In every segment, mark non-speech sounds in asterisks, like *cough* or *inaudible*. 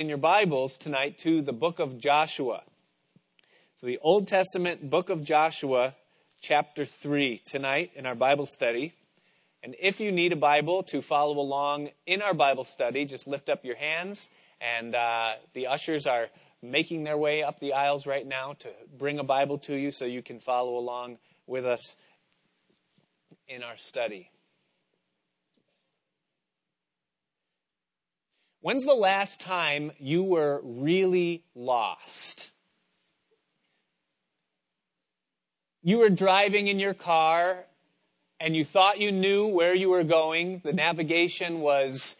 in your Bibles tonight to the book of Joshua. So, the Old Testament book of Joshua, chapter 3, tonight in our Bible study. And if you need a Bible to follow along in our Bible study, just lift up your hands. And uh, the ushers are making their way up the aisles right now to bring a Bible to you so you can follow along with us in our study. When's the last time you were really lost? You were driving in your car and you thought you knew where you were going. The navigation was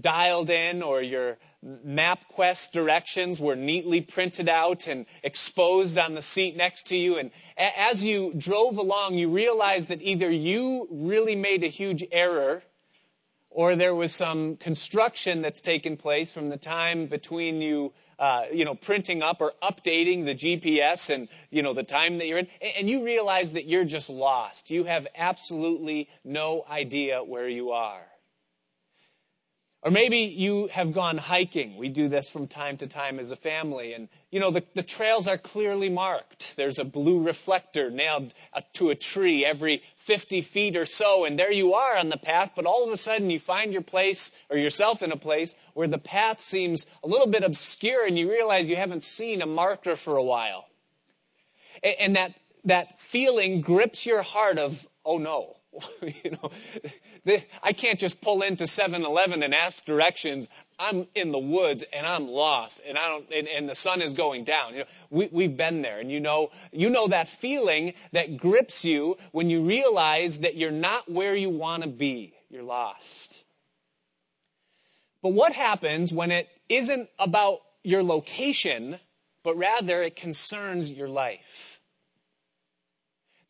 dialed in or your MapQuest directions were neatly printed out and exposed on the seat next to you. And as you drove along, you realized that either you really made a huge error or there was some construction that's taken place from the time between you, uh, you know, printing up or updating the GPS and, you know, the time that you're in, and you realize that you're just lost. You have absolutely no idea where you are. Or maybe you have gone hiking. We do this from time to time as a family. And, you know, the, the trails are clearly marked. There's a blue reflector nailed uh, to a tree every 50 feet or so. And there you are on the path. But all of a sudden you find your place or yourself in a place where the path seems a little bit obscure and you realize you haven't seen a marker for a while. And, that, that feeling grips your heart of, oh no. *laughs* you know, *laughs* I can't just pull into 7-Eleven and ask directions. I'm in the woods and I'm lost and I don't, and, and the sun is going down. You know, we, we've been there and you know, you know that feeling that grips you when you realize that you're not where you want to be. You're lost. But what happens when it isn't about your location, but rather it concerns your life?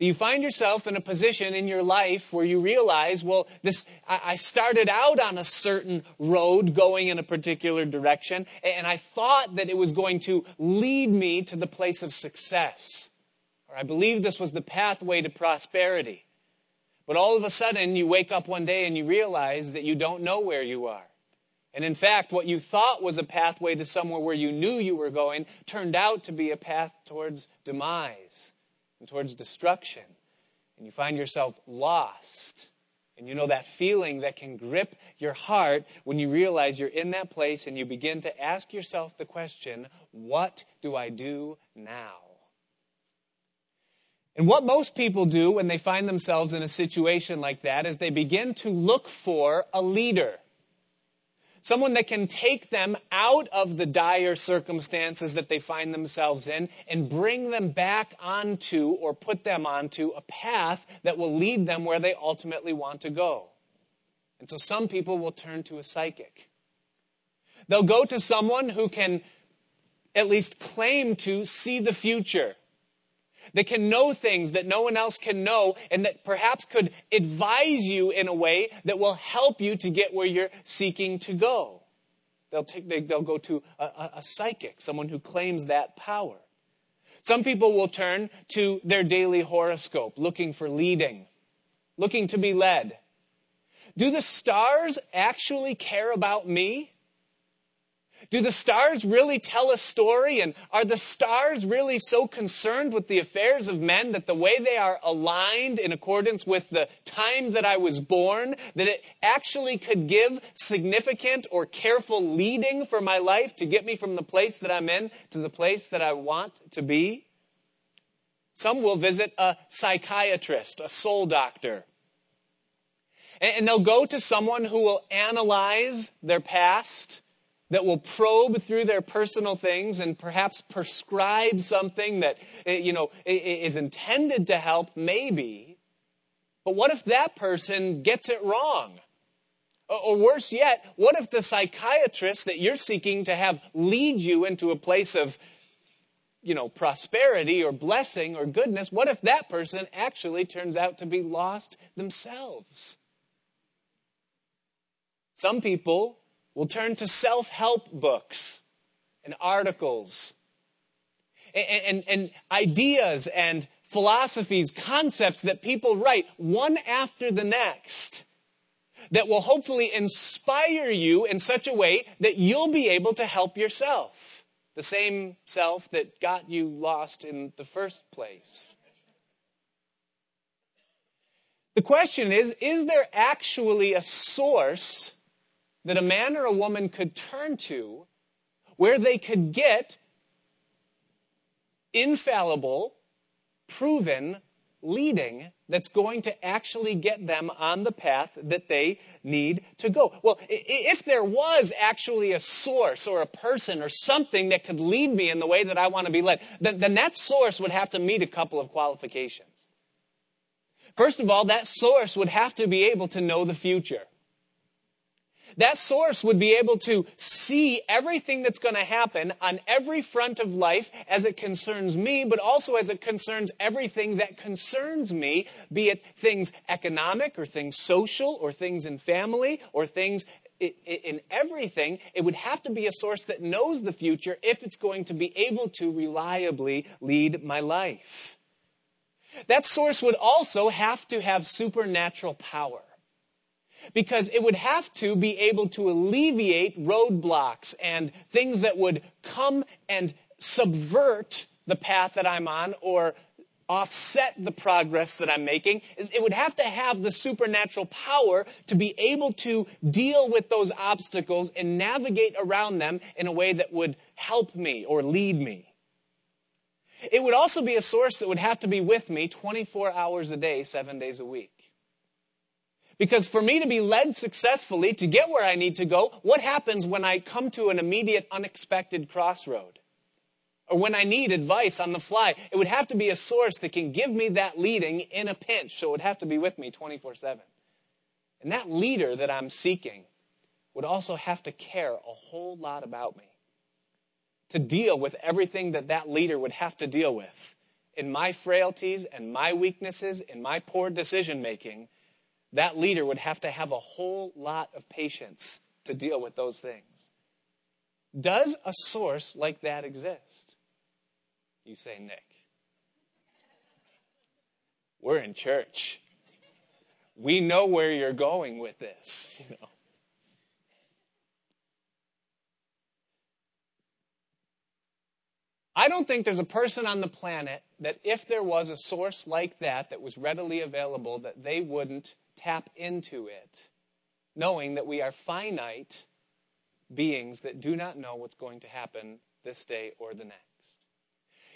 You find yourself in a position in your life where you realize, well, this, I started out on a certain road going in a particular direction, and I thought that it was going to lead me to the place of success. Or I believe this was the pathway to prosperity. But all of a sudden, you wake up one day and you realize that you don't know where you are. And in fact, what you thought was a pathway to somewhere where you knew you were going turned out to be a path towards demise and towards destruction. And you find yourself lost. And you know that feeling that can grip your heart when you realize you're in that place and you begin to ask yourself the question, what do I do now? And what most people do when they find themselves in a situation like that is they begin to look for a leader. Someone that can take them out of the dire circumstances that they find themselves in and bring them back onto or put them onto a path that will lead them where they ultimately want to go. And so some people will turn to a psychic. They'll go to someone who can at least claim to see the future that can know things that no one else can know, and that perhaps could advise you in a way that will help you to get where you're seeking to go. They'll, take, they, will go to a, a, a psychic, someone who claims that power. Some people will turn to their daily horoscope, looking for leading, looking to be led. Do the stars actually care about me? Do the stars really tell a story? And are the stars really so concerned with the affairs of men that the way they are aligned in accordance with the time that I was born, that it actually could give significant or careful leading for my life to get me from the place that I'm in to the place that I want to be? Some will visit a psychiatrist, a soul doctor. And they'll go to someone who will analyze their past that will probe through their personal things and perhaps prescribe something that eh, you know is intended to help maybe. But what if that person gets it wrong? Or worse yet what if the psychiatrist that you're seeking to have lead you into a place of you know prosperity or blessing or goodness what if that person actually turns out to be lost themselves? Some people We'll turn to self help books and articles and, and, and, ideas and philosophies, concepts that people write one after the next that will hopefully inspire you in such a way that you'll be able to help yourself. The same self that got you lost in the first place. The question is Is there actually a source that a man or a woman could turn to where they could get infallible, proven leading that's going to actually get them on the path that they need to go. Well, if there was actually a source or a person or something that could lead me in the way that I want to be led, then, then that source would have to meet a couple of qualifications. First of all, that source would have to be able to know the future. That source would be able to see everything that's going to happen on every front of life as it concerns me, but also as it concerns everything that concerns me, be it things economic or things social or things in family or things in everything, it would have to be a source that knows the future if it's going to be able to reliably lead my life. That source would also have to have supernatural power because it would have to be able to alleviate roadblocks and things that would come and subvert the path that I'm on or offset the progress that I'm making. It would have to have the supernatural power to be able to deal with those obstacles and navigate around them in a way that would help me or lead me. It would also be a source that would have to be with me 24 hours a day, seven days a week. Because for me to be led successfully to get where I need to go, what happens when I come to an immediate, unexpected crossroad? Or when I need advice on the fly? It would have to be a source that can give me that leading in a pinch. So it would have to be with me 24 7. And that leader that I'm seeking would also have to care a whole lot about me to deal with everything that that leader would have to deal with in my frailties and my weaknesses, in my poor decision making that leader would have to have a whole lot of patience to deal with those things. Does a source like that exist? You say, Nick. We're in church. We know where you're going with this, you know. I don't think there's a person on the planet that if there was a source like that that was readily available that they wouldn't tap into it, knowing that we are finite beings that do not know what's going to happen this day or the next.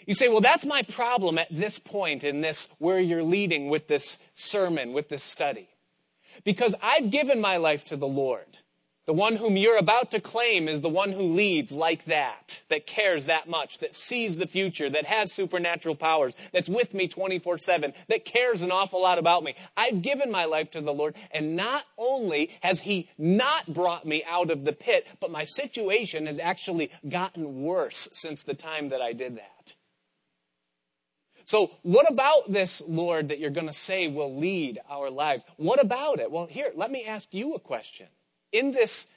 You say, well, that's my problem at this point in this, where you're leading with this sermon, with this study. Because I've given my life to the Lord. The one whom you're about to claim is the one who leads like that, that cares that much, that sees the future, that has supernatural powers, that's with me 24 7, that cares an awful lot about me. I've given my life to the Lord, and not only has He not brought me out of the pit, but my situation has actually gotten worse since the time that I did that. So, what about this, Lord, that you're going to say will lead our lives? What about it? Well, here, let me ask you a question in this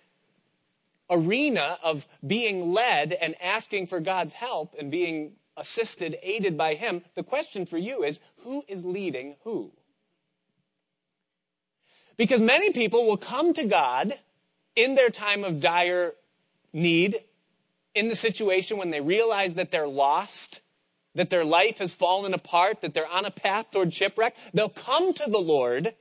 arena of being led and asking for God's help and being assisted, aided by Him, the question for you is who is leading who? Because many people will come to God in their time of dire need, in the situation when they realize that they're lost, that their life has fallen apart, that they're on a path toward shipwreck. They'll come to the Lord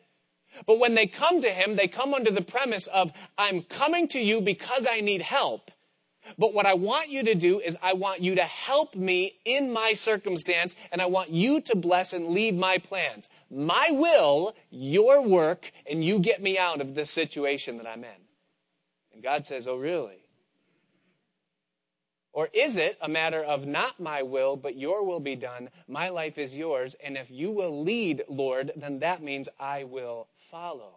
but when they come to him, they come under the premise of, I'm coming to you because I need help. But what I want you to do is I want you to help me in my circumstance and I want you to bless and lead my plans. My will, your work, and you get me out of this situation that I'm in. And God says, Oh, really? Or is it a matter of not my will, but your will be done? My life is yours. And if you will lead, Lord, then that means I will follow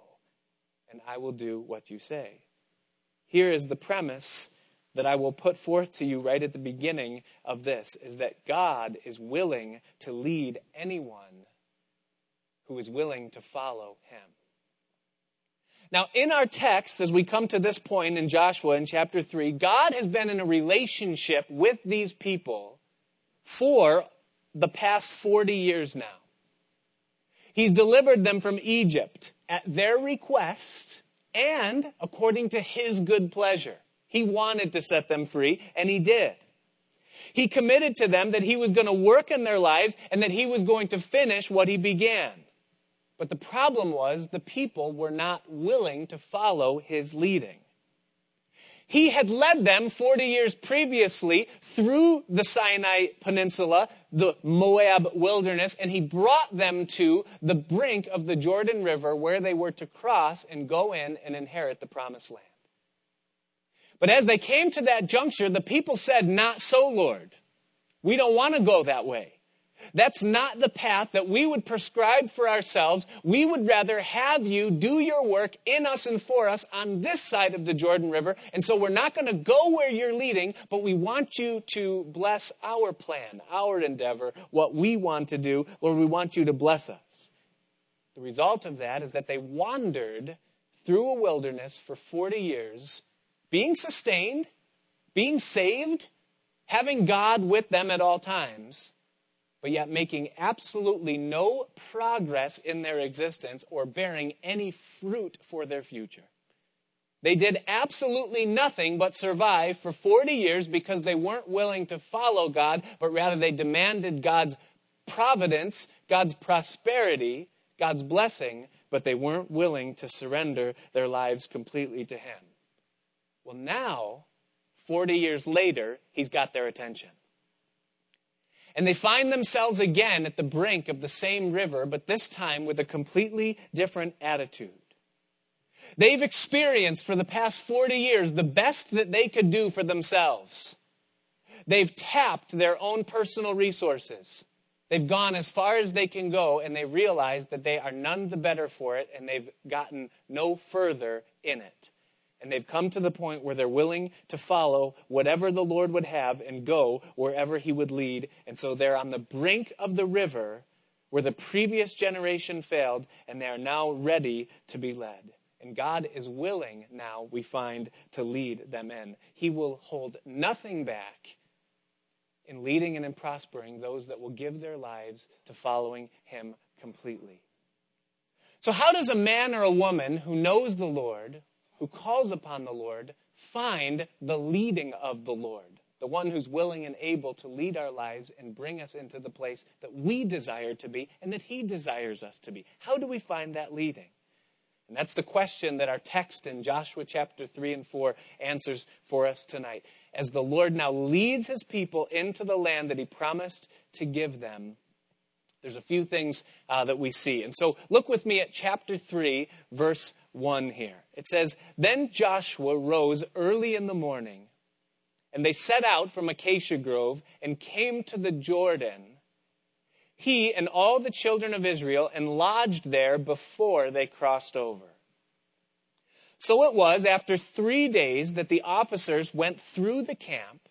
and I will do what you say. Here is the premise that I will put forth to you right at the beginning of this is that God is willing to lead anyone who is willing to follow him. Now, in our text, as we come to this point in Joshua in chapter 3, God has been in a relationship with these people for the past 40 years now. He's delivered them from Egypt at their request and according to his good pleasure. He wanted to set them free, and he did. He committed to them that he was going to work in their lives and that he was going to finish what he began. But the problem was the people were not willing to follow his leading. He had led them 40 years previously through the Sinai Peninsula, the Moab wilderness, and he brought them to the brink of the Jordan River where they were to cross and go in and inherit the promised land. But as they came to that juncture, the people said, Not so, Lord. We don't want to go that way. That's not the path that we would prescribe for ourselves. We would rather have you do your work in us and for us on this side of the Jordan River. And so we're not going to go where you're leading, but we want you to bless our plan, our endeavor, what we want to do. Lord, we want you to bless us. The result of that is that they wandered through a wilderness for 40 years, being sustained, being saved, having God with them at all times but yet making absolutely no progress in their existence or bearing any fruit for their future. They did absolutely nothing but survive for 40 years because they weren't willing to follow God, but rather they demanded God's providence, God's prosperity, God's blessing, but they weren't willing to surrender their lives completely to Him. Well, now, 40 years later, He's got their attention. And they find themselves again at the brink of the same river, but this time with a completely different attitude. They've experienced for the past 40 years the best that they could do for themselves. They've tapped their own personal resources. They've gone as far as they can go, and they realize that they are none the better for it, and they've gotten no further in it. And they've come to the point where they're willing to follow whatever the Lord would have and go wherever He would lead. And so they're on the brink of the river where the previous generation failed, and they are now ready to be led. And God is willing now, we find, to lead them in. He will hold nothing back in leading and in prospering those that will give their lives to following Him completely. So, how does a man or a woman who knows the Lord, who calls upon the Lord find the leading of the Lord, the one who's willing and able to lead our lives and bring us into the place that we desire to be and that He desires us to be. How do we find that leading? And that's the question that our text in Joshua chapter 3 and 4 answers for us tonight. As the Lord now leads His people into the land that He promised to give them, there's a few things uh, that we see. And so look with me at chapter 3, verse 1 here. It says, Then Joshua rose early in the morning, and they set out from Acacia Grove and came to the Jordan, he and all the children of Israel, and lodged there before they crossed over. So it was after three days that the officers went through the camp,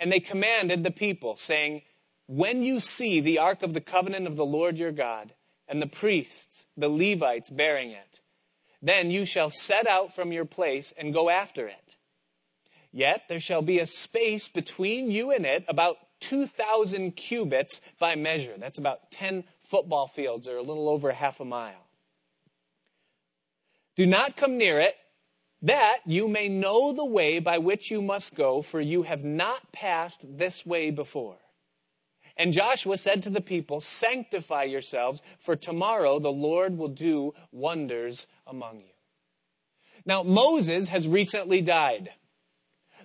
and they commanded the people, saying, When you see the ark of the covenant of the Lord your God, and the priests, the Levites, bearing it, then you shall set out from your place and go after it. Yet there shall be a space between you and it, about 2,000 cubits by measure. That's about 10 football fields, or a little over half a mile. Do not come near it, that you may know the way by which you must go, for you have not passed this way before. And Joshua said to the people, Sanctify yourselves, for tomorrow the Lord will do wonders among you. Now, Moses has recently died.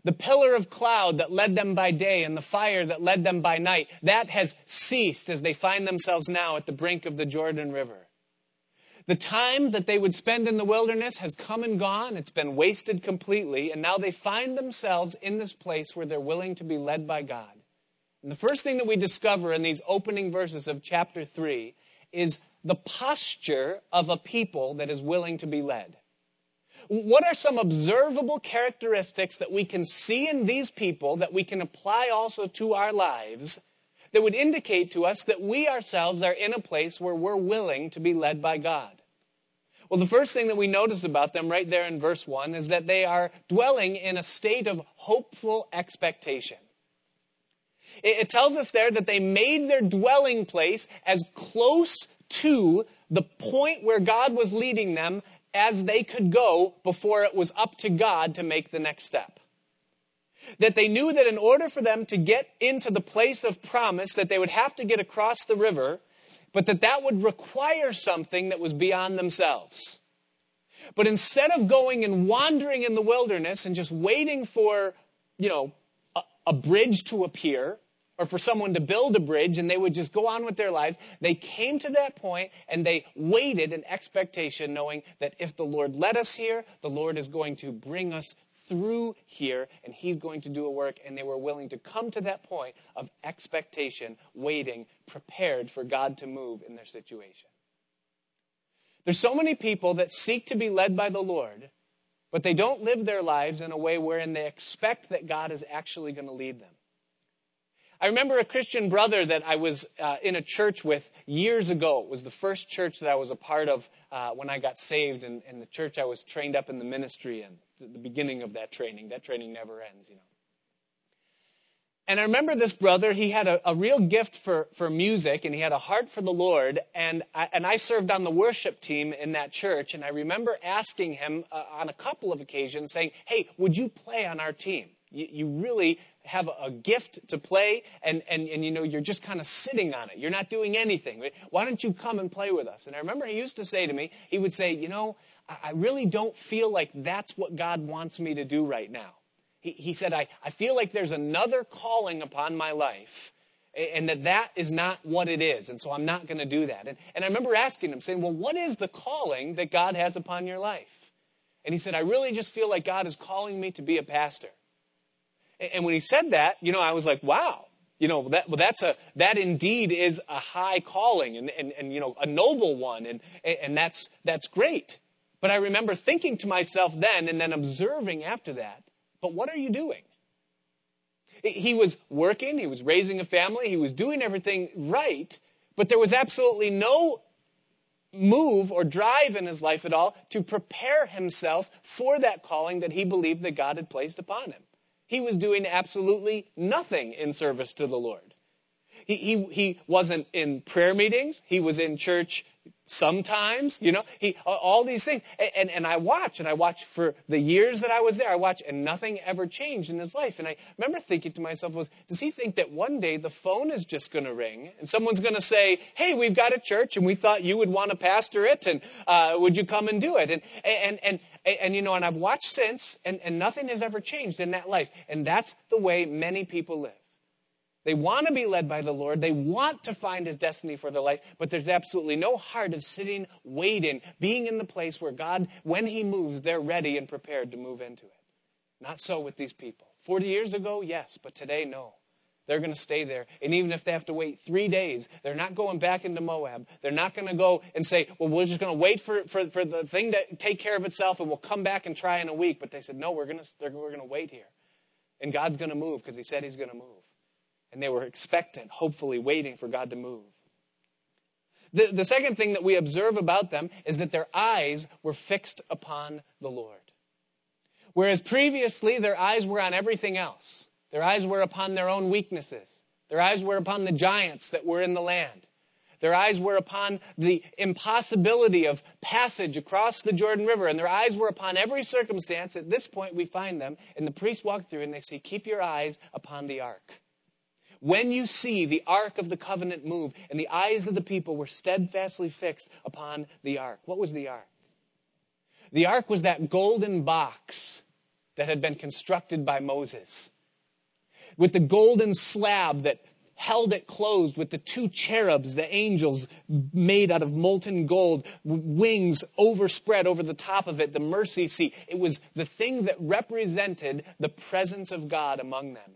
The pillar of cloud that led them by day and the fire that led them by night, that has ceased as they find themselves now at the brink of the Jordan River. The time that they would spend in the wilderness has come and gone. It's been wasted completely. And now they find themselves in this place where they're willing to be led by God. And the first thing that we discover in these opening verses of chapter 3 is the posture of a people that is willing to be led. What are some observable characteristics that we can see in these people that we can apply also to our lives that would indicate to us that we ourselves are in a place where we're willing to be led by God? Well, the first thing that we notice about them right there in verse 1 is that they are dwelling in a state of hopeful expectation. It tells us there that they made their dwelling place as close to the point where God was leading them as they could go before it was up to God to make the next step. That they knew that in order for them to get into the place of promise, that they would have to get across the river, but that that would require something that was beyond themselves. But instead of going and wandering in the wilderness and just waiting for, you know, a, bridge to appear, or for someone to build a bridge and they would just go on with their lives. They came to that point and they waited in expectation, knowing that if the Lord led us here, the Lord is going to bring us through here and He's going to do a work. And they were willing to come to that point of expectation, waiting, prepared for God to move in their situation. There's so many people that seek to be led by the Lord, but they don't live their lives in a way wherein they expect that God is actually going to lead them. I remember a Christian brother that I was uh, in a church with years ago. It was the first church that I was a part of uh, when I got saved, and, and, the church I was trained up in the ministry in. The beginning of that training. That training never ends, you know. And I remember this brother, he had a, a, real gift for, for music and he had a heart for the Lord. And I, and I served on the worship team in that church. And I remember asking him uh, on a couple of occasions saying, Hey, would you play on our team? You, you really have a gift to play and, and, and you know you're just kind of sitting on it you're not doing anything why don't you come and play with us and i remember he used to say to me he would say you know i really don't feel like that's what god wants me to do right now he, he said I, I feel like there's another calling upon my life and that that is not what it is and so i'm not going to do that and, and i remember asking him saying well what is the calling that god has upon your life and he said i really just feel like god is calling me to be a pastor and when he said that, you know, I was like, wow. You know, that, well, that's a, that indeed is a high calling and, and, and you know, a noble one. And, and that's, that's great. But I remember thinking to myself then and then observing after that, but what are you doing? He was working, he was raising a family, he was doing everything right, but there was absolutely no move or drive in his life at all to prepare himself for that calling that he believed that God had placed upon him he was doing absolutely nothing in service to the Lord. He, he, he wasn't in prayer meetings. He was in church sometimes, you know, he, all these things. And, and I watch, and I watch for the years that I was there, I watch, and nothing ever changed in his life. And I remember thinking to myself, was, does he think that one day the phone is just going to ring and someone's going to say, hey, we've got a church and we thought you would want to pastor it and uh, would you come and do it? And, and, and, and, and, you know, and I've watched since, and, and nothing has ever changed in that life. And that's the way many people live. They want to be led by the Lord. They want to find His destiny for their life, but there's absolutely no heart of sitting, waiting, being in the place where God, when He moves, they're ready and prepared to move into it. Not so with these people. 40 years ago, yes, but today, no. They're going to stay there. And even if they have to wait three days, they're not going back into Moab. They're not going to go and say, well, we're just going to wait for, for, for the thing to take care of itself and we'll come back and try in a week. But they said, no, we're going to, we're going to wait here. And God's going to move because He said He's going to move and they were expectant, hopefully waiting for God to move. The, the second thing that we observe about them is that their eyes were fixed upon the Lord. Whereas previously their eyes were on everything else. Their eyes were upon their own weaknesses. Their eyes were upon the giants that were in the land. Their eyes were upon the impossibility of passage across the Jordan River, and their eyes were upon every circumstance. At this point, we find them, and the priest walk through, and they say, Keep your eyes upon the ark. When you see the ark of the covenant move, and the eyes of the people were steadfastly fixed upon the ark. What was the ark? The ark was that golden box that had been constructed by Moses. With the golden slab that held it closed with the two cherubs, the angels made out of molten gold, wings overspread over the top of it, the mercy seat. It was the thing that represented the presence of God among them.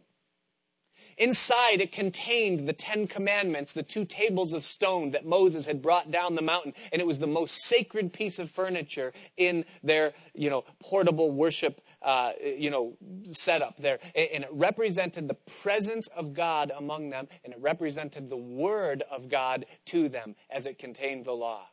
Inside, it contained the Ten Commandments, the two tables of stone that Moses had brought down the mountain. And it was the most sacred piece of furniture in their, you know, portable worship, uh, you know, setup there. And it represented the presence of God among them, and it represented the word of God to them as it contained the law.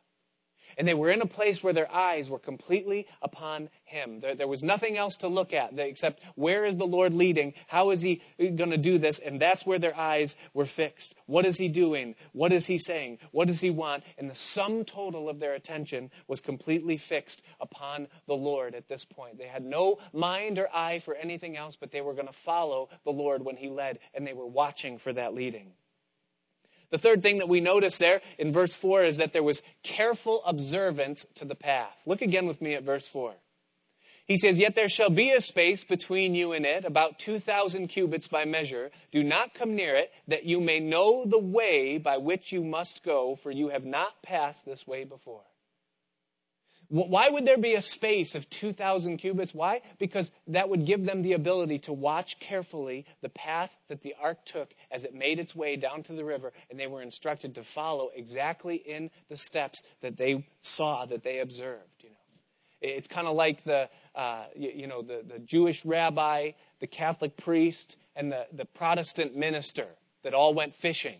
And they were in a place where their eyes were completely upon him. There, there was nothing else to look at except where is the Lord leading? How is he going to do this? And that's where their eyes were fixed. What is he doing? What is he saying? What does he want? And the sum total of their attention was completely fixed upon the Lord at this point. They had no mind or eye for anything else, but they were going to follow the Lord when he led, and they were watching for that leading. The third thing that we notice there in verse 4 is that there was careful observance to the path. Look again with me at verse 4. He says, Yet there shall be a space between you and it, about 2,000 cubits by measure. Do not come near it, that you may know the way by which you must go, for you have not passed this way before. Why would there be a space of 2,000 cubits? Why? Because that would give them the ability to watch carefully the path that the ark took as it made its way down to the river, and they were instructed to follow exactly in the steps that they saw, that they observed. You know, it's kind of like the uh, you, you, know the, the Jewish rabbi, the Catholic priest, and the, the Protestant minister that all went fishing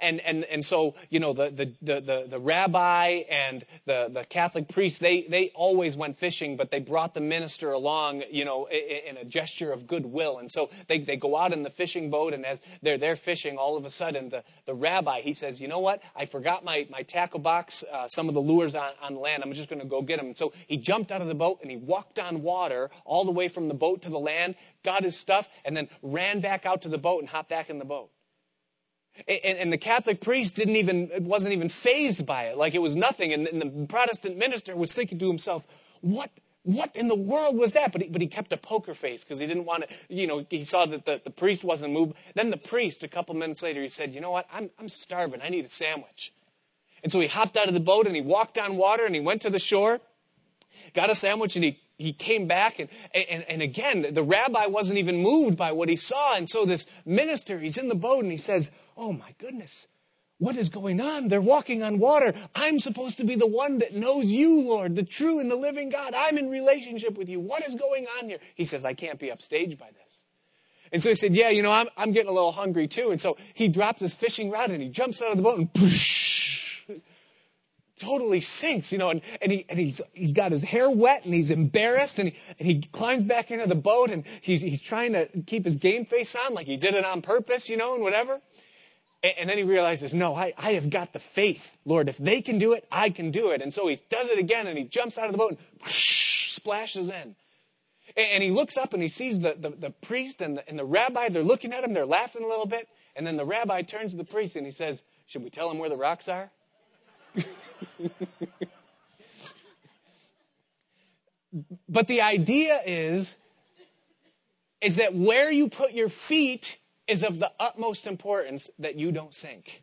and, and, and so, you know, the, the, the, the, rabbi and the, the Catholic priest, they, they always went fishing, but they brought the minister along, you know, in, a gesture of goodwill. And so they, they go out in the fishing boat, and as they're there fishing, all of a sudden, the, the rabbi, he says, you know what? I forgot my, my tackle box, uh, some of the lures on, on land. I'm just going to go get them. And so he jumped out of the boat and he walked on water all the way from the boat to the land, got his stuff, and then ran back out to the boat and hopped back in the boat. And, and, the Catholic priest didn't even, wasn't even fazed by it, like it was nothing. And, and, the Protestant minister was thinking to himself, what, what in the world was that? But he, but he kept a poker face because he didn't want to, you know, he saw that the, the priest wasn't moved. Then the priest, a couple minutes later, he said, you know what? I'm, I'm starving. I need a sandwich. And so he hopped out of the boat and he walked on water and he went to the shore, got a sandwich and he he came back and, and, and again the rabbi wasn't even moved by what he saw and so this minister he's in the boat and he says oh my goodness, what is going on? They're walking on water. I'm supposed to be the one that knows you, Lord, the true and the living God. I'm in relationship with you. What is going on here? He says, I can't be upstaged by this. And so he said, Yeah, you know, I'm, I'm getting a little hungry too. And so he drops his fishing rod and he jumps out of the boat and poosh, *laughs* totally sinks, you know, and, and, he, and he's, he's got his hair wet and he's embarrassed and he, and he climbs back into the boat and he's, he's trying to keep his game face on like he did it on purpose, you know, and whatever. And then he realizes, no, I, I have got the faith. Lord, if they can do it, I can do it. And so he does it again and he jumps out of the boat and whoosh, splashes in. And he looks up and he sees the, the, the priest and the, and the rabbi. They're looking at him, they're laughing a little bit. And then the rabbi turns to the priest and he says, Should we tell him where the rocks are? *laughs* but the idea is, is that where you put your feet is of the utmost importance that you don't sink.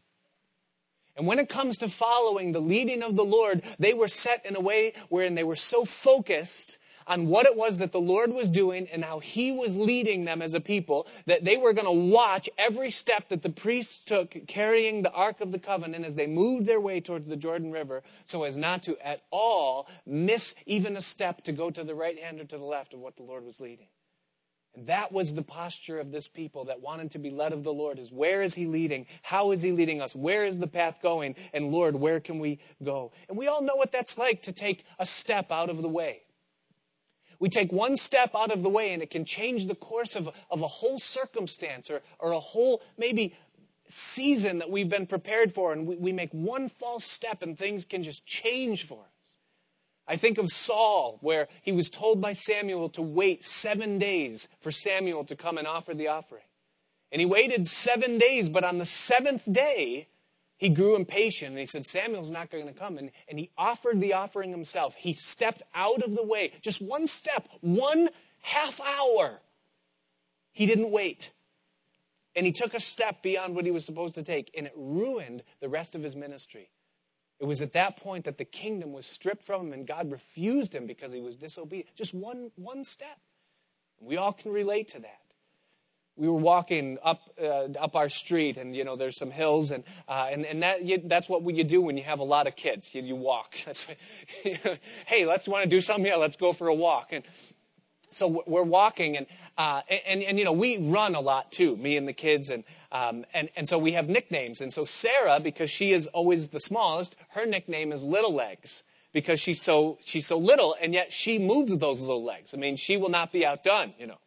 And when it comes to following the leading of the Lord, they were set in a way wherein they were so focused on what it was that the Lord was doing and how He was leading them as a people that they were going to watch every step that the priests took carrying the Ark of the Covenant as they moved their way towards the Jordan River so as not to at all miss even a step to go to the right hand or to the left of what the Lord was leading. That was the posture of this people that wanted to be led of the Lord is where is he leading? How is he leading us? Where is the path going? And Lord, where can we go? And we all know what that's like to take a step out of the way. We take one step out of the way and it can change the course of, of a whole circumstance or, or a whole maybe season that we've been prepared for. And we, we make one false step and things can just change for us. I think of Saul, where he was told by Samuel to wait seven days for Samuel to come and offer the offering. And he waited seven days, but on the seventh day, he grew impatient and he said, Samuel's not going to come. And, and he offered the offering himself. He stepped out of the way, just one step, one half hour. He didn't wait. And he took a step beyond what he was supposed to take, and it ruined the rest of his ministry. It was at that point that the kingdom was stripped from him and God refused him because he was disobedient. Just one, one step. We all can relate to that. We were walking up uh, up our street, and you know there's some hills, and uh, and and that you, that's what you do when you have a lot of kids. You, you walk. *laughs* What, *laughs* hey, let's want to do something. Yeah, let's go for a walk. And so we're walking, and, uh, and, and, you know, we run a lot too, me and the kids, and, um, and, and so we have nicknames. And so Sarah, because she is always the smallest, her nickname is Little Legs because she's so, she's so little, and yet she moves those little legs. I mean, she will not be outdone, you know.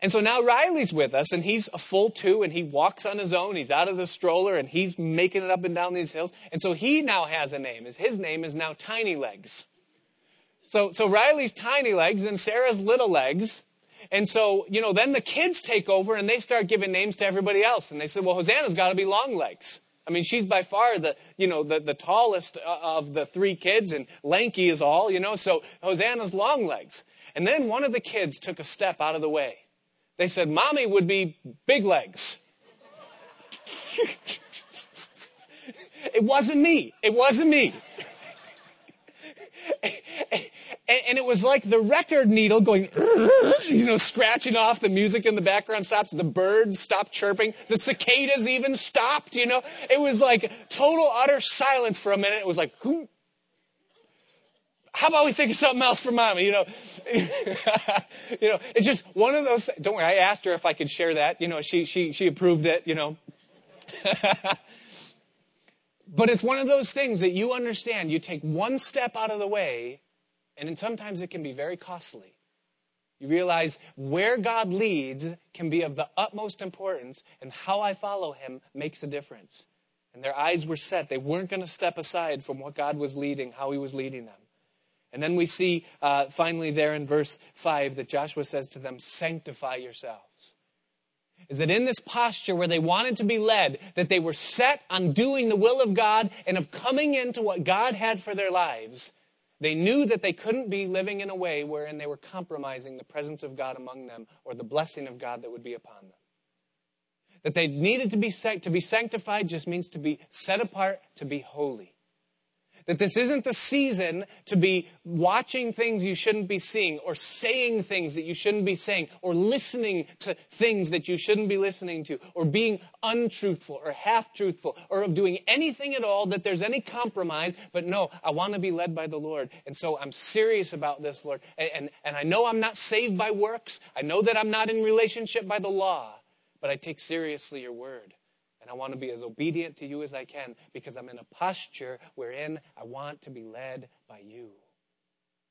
And so now Riley's with us, and he's a full two, and he walks on his own. He's out of the stroller, and he's making it up and down these hills. And so he now has a name. His name is now Tiny Legs. So, so Riley's Tiny Legs and Sarah's Little Legs. And so, you know, then the kids take over and they start giving names to everybody else. And they said, well, Hosanna's got to be Long Legs. I mean, she's by far the, you know, the, the tallest uh, of the three kids, and lanky is all, you know, so Hosanna's Long Legs. And then one of the kids took a step out of the way. They said, Mommy would be big legs. *laughs* it wasn't me. It wasn't me. *laughs* and, it was like the record needle going, *laughs* you know, scratching off. The music in the background stops. The birds stopped chirping. The cicadas even stopped, you know. It was like total utter silence for a minute. It was like, Who? how about we think of something else for mommy? You know, *laughs* you know, it's just one of those. Don't worry, I asked her if I could share that. You know, she she she approved it. You know, *laughs* but it's one of those things that you understand. You take one step out of the way, and then sometimes it can be very costly. You realize where God leads can be of the utmost importance, and how I follow Him makes a difference. And their eyes were set; they weren't going to step aside from what God was leading, how He was leading them. And then we see uh, finally there in verse 5 that Joshua says to them, Sanctify yourselves. Is that in this posture where they wanted to be led, that they were set on doing the will of God and of coming into what God had for their lives, they knew that they couldn't be living in a way wherein they were compromising the presence of God among them or the blessing of God that would be upon them. That they needed to be, to be sanctified just means to be set apart, to be holy. That this isn't the season to be watching things you shouldn't be seeing, or saying things that you shouldn't be saying, or listening to things that you shouldn't be listening to, or being untruthful, or half truthful, or of doing anything at all that there's any compromise. But no, I want to be led by the Lord. And so I'm serious about this, Lord. And, and, and I know I'm not saved by works. I know that I'm not in relationship by the law, but I take seriously your word. And I want to be as obedient to you as I can because I'm in a posture wherein I want to be led by you.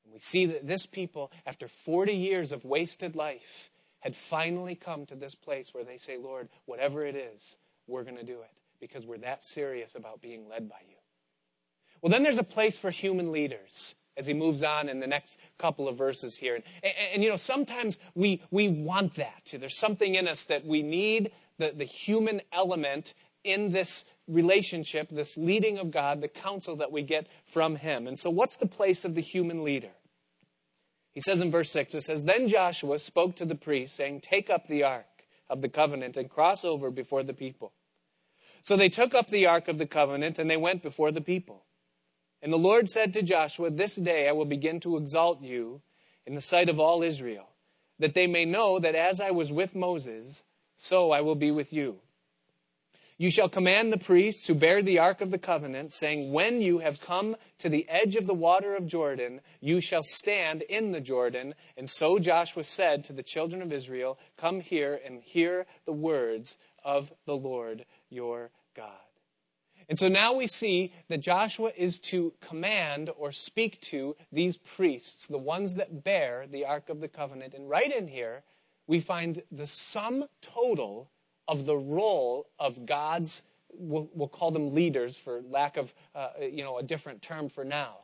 And we see that this people, after 40 years of wasted life, had finally come to this place where they say, Lord, whatever it is, we're going to do it because we're that serious about being led by you. Well, then there's a place for human leaders as he moves on in the next couple of verses here. And, and, and, you know, sometimes we, we want that. There's something in us that we need the, the human element in this relationship, this leading of God, the counsel that we get from Him. And so, what's the place of the human leader? He says in verse 6, it says, Then Joshua spoke to the priests, saying, Take up the ark of the covenant and cross over before the people. So they took up the ark of the covenant and they went before the people. And the Lord said to Joshua, This day I will begin to exalt you in the sight of all Israel, that they may know that as I was with Moses, so I will be with you. You shall command the priests who bear the ark of the covenant, saying, When you have come to the edge of the water of Jordan, you shall stand in the Jordan. And so Joshua said to the children of Israel, Come here and hear the words of the Lord your God. And so now we see that Joshua is to command or speak to these priests, the ones that bear the Ark of the Covenant. And right in here, we find the sum total of the role of God's, we'll, we'll call them leaders for lack of uh, you know, a different term for now.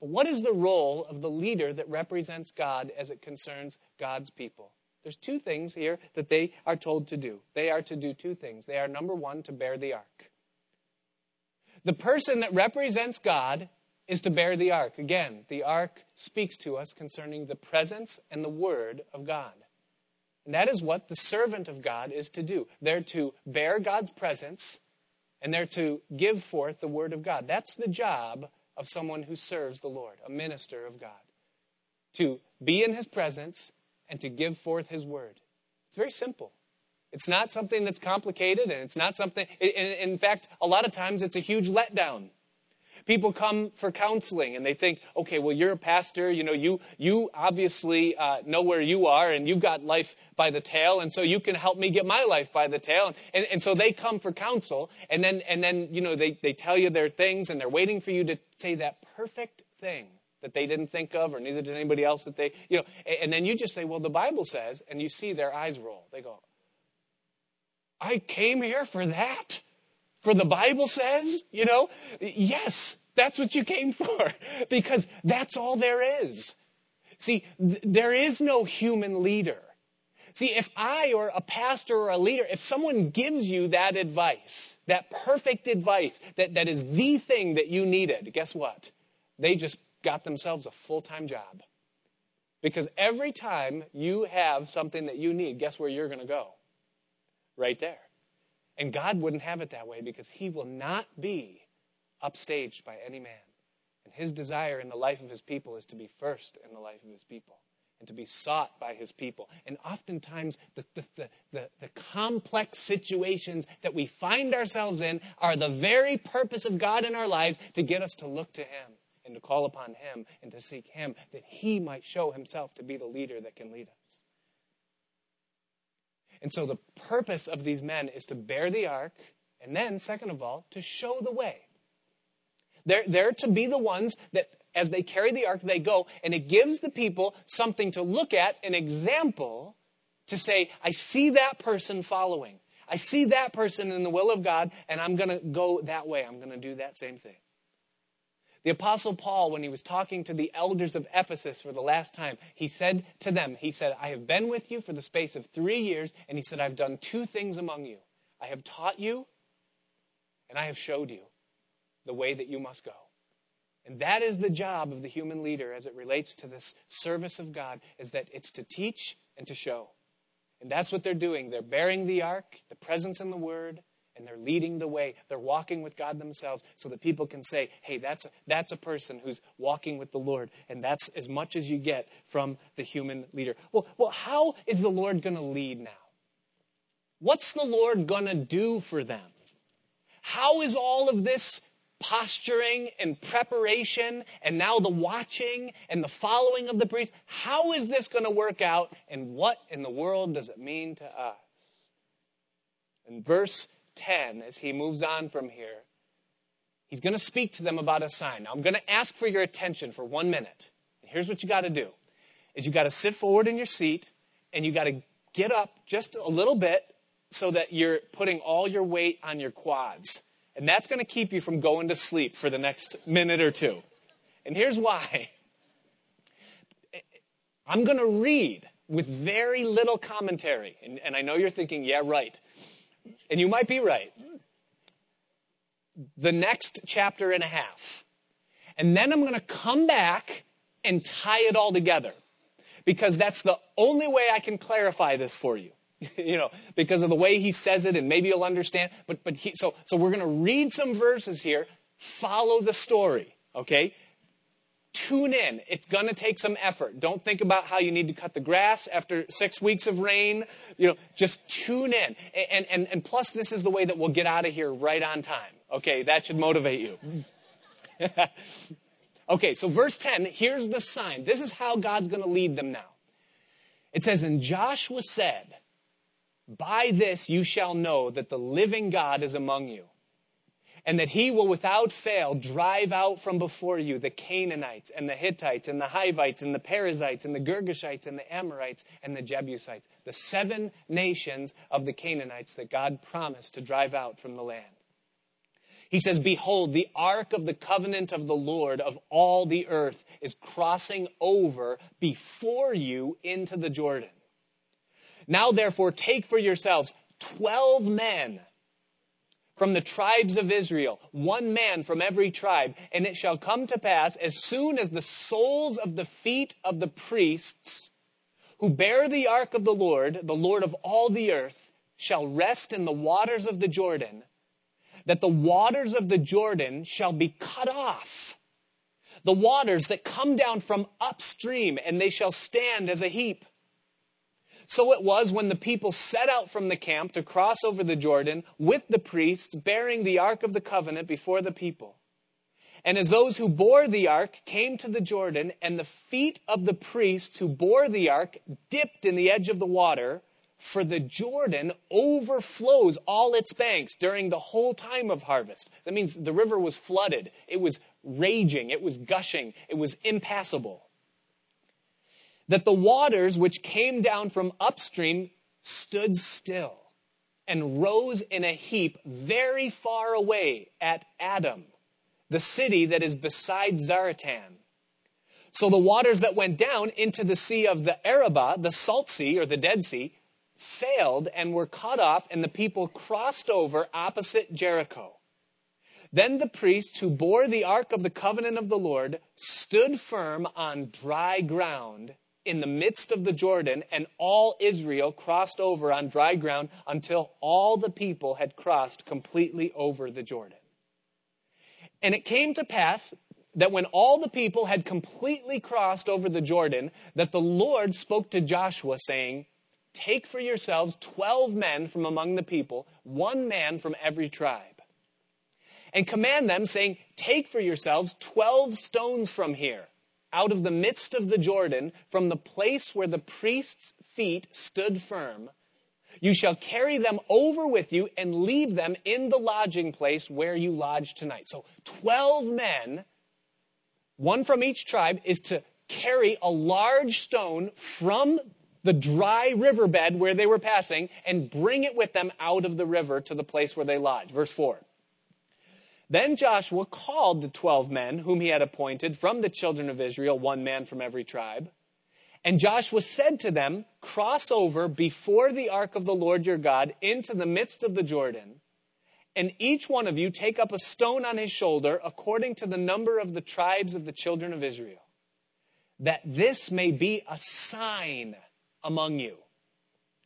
But what is the role of the leader that represents God as it concerns God's people? There's two things here that they are told to do. They are to do two things. They are, number one, to bear the ark. The person that represents God is to bear the ark. Again, the ark speaks to us concerning the presence and the word of God. And that is what the servant of God is to do. They're to bear God's presence and they're to give forth the word of God. That's the job of someone who serves the Lord, a minister of God. To be in his presence and to give forth his word. It's very simple. It's not something that's complicated and it's not something, in fact, a lot of times it's a huge letdown. People come for counseling and they think, okay, well, you're a pastor, you know, you, you obviously uh, know where you are and you've got life by the tail, and so you can help me get my life by the tail. And, and so they come for counsel, and then, and then you know, they, they tell you their things and they're waiting for you to say that perfect thing that they didn't think of, or neither did anybody else that they, you know, and then you just say, well, the Bible says, and you see their eyes roll. They go, I came here for that? For the Bible says, you know? Yes, that's what you came *laughs* for, because that's all there is. See, th- there is no human leader. See, if I or a pastor or a leader, if someone gives you that advice, that perfect advice, that, that is the thing that you needed, guess what? They just got themselves a full time job. Because every time you have something that you need, guess where you're going to go? Right there. And God wouldn't have it that way because He will not be upstaged by any man. And His desire in the life of His people is to be first in the life of His people and to be sought by His people. And oftentimes, the, the, the, the, complex situations that we find ourselves in are the very purpose of God in our lives to get us to look to Him and to call upon Him and to seek Him that He might show Himself to be the leader that can lead us. And so the purpose of these men is to bear the ark, and then, second of all, to show the way. They're, they're to be the ones that, as they carry the ark, they go, and it gives the people something to look at, an example to say, I see that person following. I see that person in the will of God, and I'm going to go that way. I'm going to do that same thing. The Apostle Paul, when he was talking to the elders of Ephesus for the last time, he said to them, He said, I have been with you for the space of three years, and he said, I've done two things among you. I have taught you, and I have showed you the way that you must go. And that is the job of the human leader as it relates to this service of God, is that it's to teach and to show. And that's what they're doing. They're bearing the ark, the presence and the word, and they're leading the way. They're walking with God themselves so that people can say, hey, that's a, that's a person who's walking with the Lord. And that's as much as you get from the human leader. Well, well how is the Lord going to lead now? What's the Lord going to do for them? How is all of this posturing and preparation and now the watching and the following of the priest, how is this going to work out and what in the world does it mean to us? In verse 10, as he moves on from here, he's going to speak to them about a sign. Now, I'm going to ask for your attention for one minute. And here's what you got to do is you got to sit forward in your seat and you got to get up just a little bit so that you're putting all your weight on your quads. And that's going to keep you from going to sleep for the next minute or two. And here's why. I'm going to read with very little commentary. And, and I know you're thinking, yeah, right and you might be right, the next chapter and a half. And then I'm going to come back and tie it all together because that's the only way I can clarify this for you. *laughs* you know, because of the way he says it, and maybe you'll understand. But but he, so so we're going to read some verses here. Follow the story, okay? Tune in. It's going to take some effort. Don't think about how you need to cut the grass after six weeks of rain. You know, just tune in. And, and, and plus, this is the way that we'll get out of here right on time. Okay, that should motivate you. *laughs* okay, so verse 10, here's the sign. This is how God's going to lead them now. It says, And Joshua said, By this you shall know that the living God is among you and that he will without fail drive out from before you the Canaanites and the Hittites and the Hivites and the Perizzites and the Girgashites and the Amorites and the Jebusites, the seven nations of the Canaanites that God promised to drive out from the land. He says, Behold, the ark of the covenant of the Lord of all the earth is crossing over before you into the Jordan. Now therefore take for yourselves twelve men from the tribes of Israel, one man from every tribe. And it shall come to pass, as soon as the soles of the feet of the priests who bear the ark of the Lord, the Lord of all the earth, shall rest in the waters of the Jordan, that the waters of the Jordan shall be cut off. The waters that come down from upstream, and they shall stand as a heap. So it was when the people set out from the camp to cross over the Jordan with the priests bearing the Ark of the Covenant before the people. And as those who bore the ark came to the Jordan, and the feet of the priests who bore the ark dipped in the edge of the water, for the Jordan overflows all its banks during the whole time of harvest. That means the river was flooded, it was raging, it was gushing, it was impassable. That the waters which came down from upstream stood still and rose in a heap very far away at Adam the city that is beside Zaretan. So the waters that went down into the sea of the Arabah, the Salt Sea or the Dead Sea, failed and were cut off, and the people crossed over opposite Jericho. Then the priests who bore the ark of the covenant of the Lord stood firm on dry ground in the midst of the Jordan, and all Israel crossed over on dry ground until all the people had crossed completely over the Jordan. And it came to pass that when all the people had completely crossed over the Jordan, that the Lord spoke to Joshua, saying, Take for yourselves twelve men from among the people, one man from every tribe. And command them, saying, Take for yourselves twelve stones from here, out of the midst of the Jordan, from the place where the priest's feet stood firm, you shall carry them over with you and leave them in the lodging place where you lodge tonight. So 12 men, one from each tribe, is to carry a large stone from the dry riverbed where they were passing and bring it with them out of the river to the place where they lodge. Verse 4. Then Joshua called the twelve men whom he had appointed from the children of Israel, one man from every tribe. And Joshua said to them, Cross over before the ark of the Lord your God into the midst of the Jordan, and each one of you take up a stone on his shoulder according to the number of the tribes of the children of Israel, that this may be a sign among you.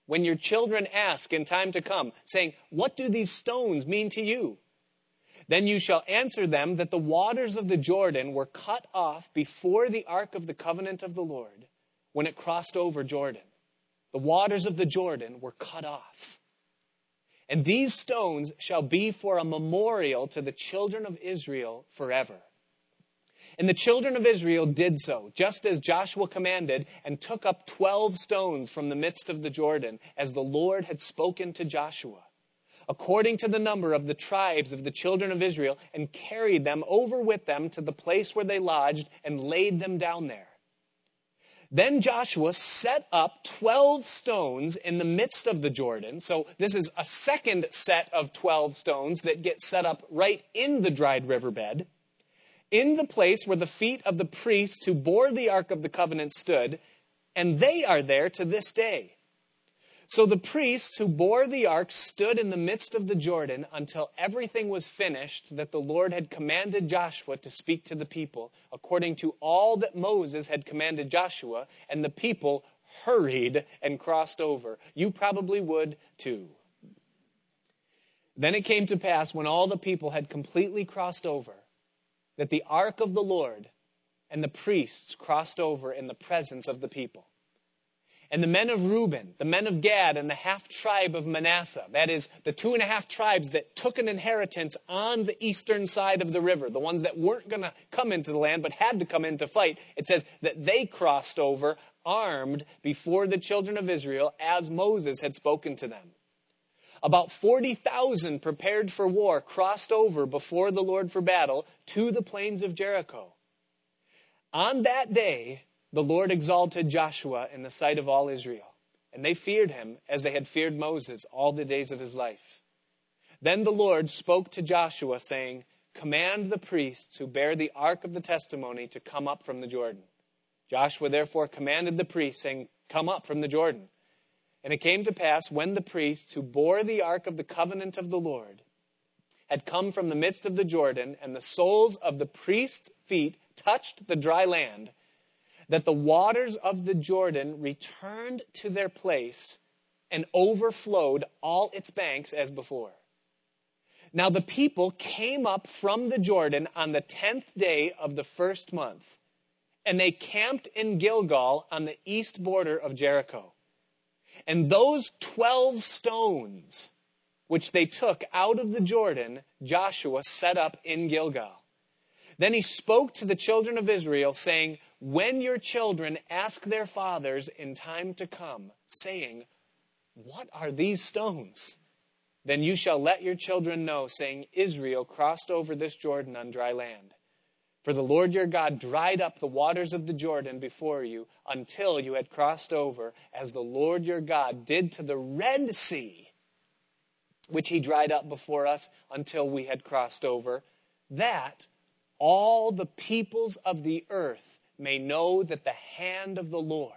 When your children ask in time to come, saying, What do these stones mean to you? Then you shall answer them that the waters of the Jordan were cut off before the ark of the covenant of the Lord when it crossed over Jordan. The waters of the Jordan were cut off. And these stones shall be for a memorial to the children of Israel forever. And the children of Israel did so, just as Joshua commanded, and took up twelve stones from the midst of the Jordan, as the Lord had spoken to Joshua, according to the number of the tribes of the children of Israel, and carried them over with them to the place where they lodged, and laid them down there. Then Joshua set up 12 stones in the midst of the Jordan. So this is a second set of 12 stones that get set up right in the dried riverbed, in the place where the feet of the priests who bore the Ark of the Covenant stood, and they are there to this day. So the priests who bore the ark stood in the midst of the Jordan until everything was finished that the Lord had commanded Joshua to speak to the people, according to all that Moses had commanded Joshua, and the people hurried and crossed over. You probably would too. Then it came to pass when all the people had completely crossed over that the ark of the Lord and the priests crossed over in the presence of the people. And the men of Reuben, the men of Gad, and the half tribe of Manasseh, that is, the two and a half tribes that took an inheritance on the eastern side of the river, the ones that weren't going to come into the land but had to come in to fight, it says that they crossed over armed before the children of Israel as Moses had spoken to them. About 40,000 prepared for war crossed over before the Lord for battle to the plains of Jericho. On that day, the Lord exalted Joshua in the sight of all Israel, and they feared him as they had feared Moses all the days of his life. Then the Lord spoke to Joshua, saying, Command the priests who bear the ark of the testimony to come up from the Jordan. Joshua therefore commanded the priests, saying, Come up from the Jordan. And it came to pass when the priests who bore the ark of the covenant of the Lord had come from the midst of the Jordan, and the soles of the priests' feet touched the dry land, that the waters of the Jordan returned to their place and overflowed all its banks as before. Now the people came up from the Jordan on the tenth day of the first month, and they camped in Gilgal on the east border of Jericho. And those twelve stones which they took out of the Jordan, Joshua set up in Gilgal. Then he spoke to the children of Israel, saying, When your children ask their fathers in time to come, saying, What are these stones? Then you shall let your children know, saying, Israel crossed over this Jordan on dry land. For the Lord your God dried up the waters of the Jordan before you until you had crossed over, as the Lord your God did to the Red Sea, which he dried up before us until we had crossed over, that all the peoples of the earth may know that the hand of the Lord,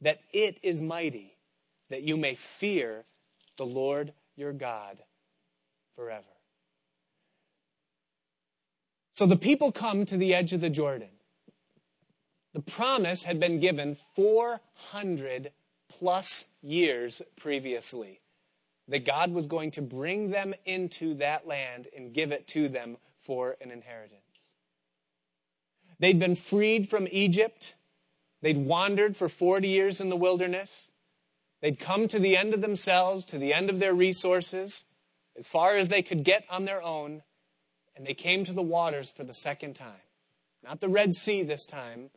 that it is mighty, that you may fear the Lord your God forever. So the people come to the edge of the Jordan. The promise had been given 400 plus years previously that God was going to bring them into that land and give it to them for an inheritance. They'd been freed from Egypt. They'd wandered for 40 years in the wilderness. They'd come to the end of themselves, to the end of their resources, as far as they could get on their own, and they came to the waters for the second time. Not the Red Sea this time,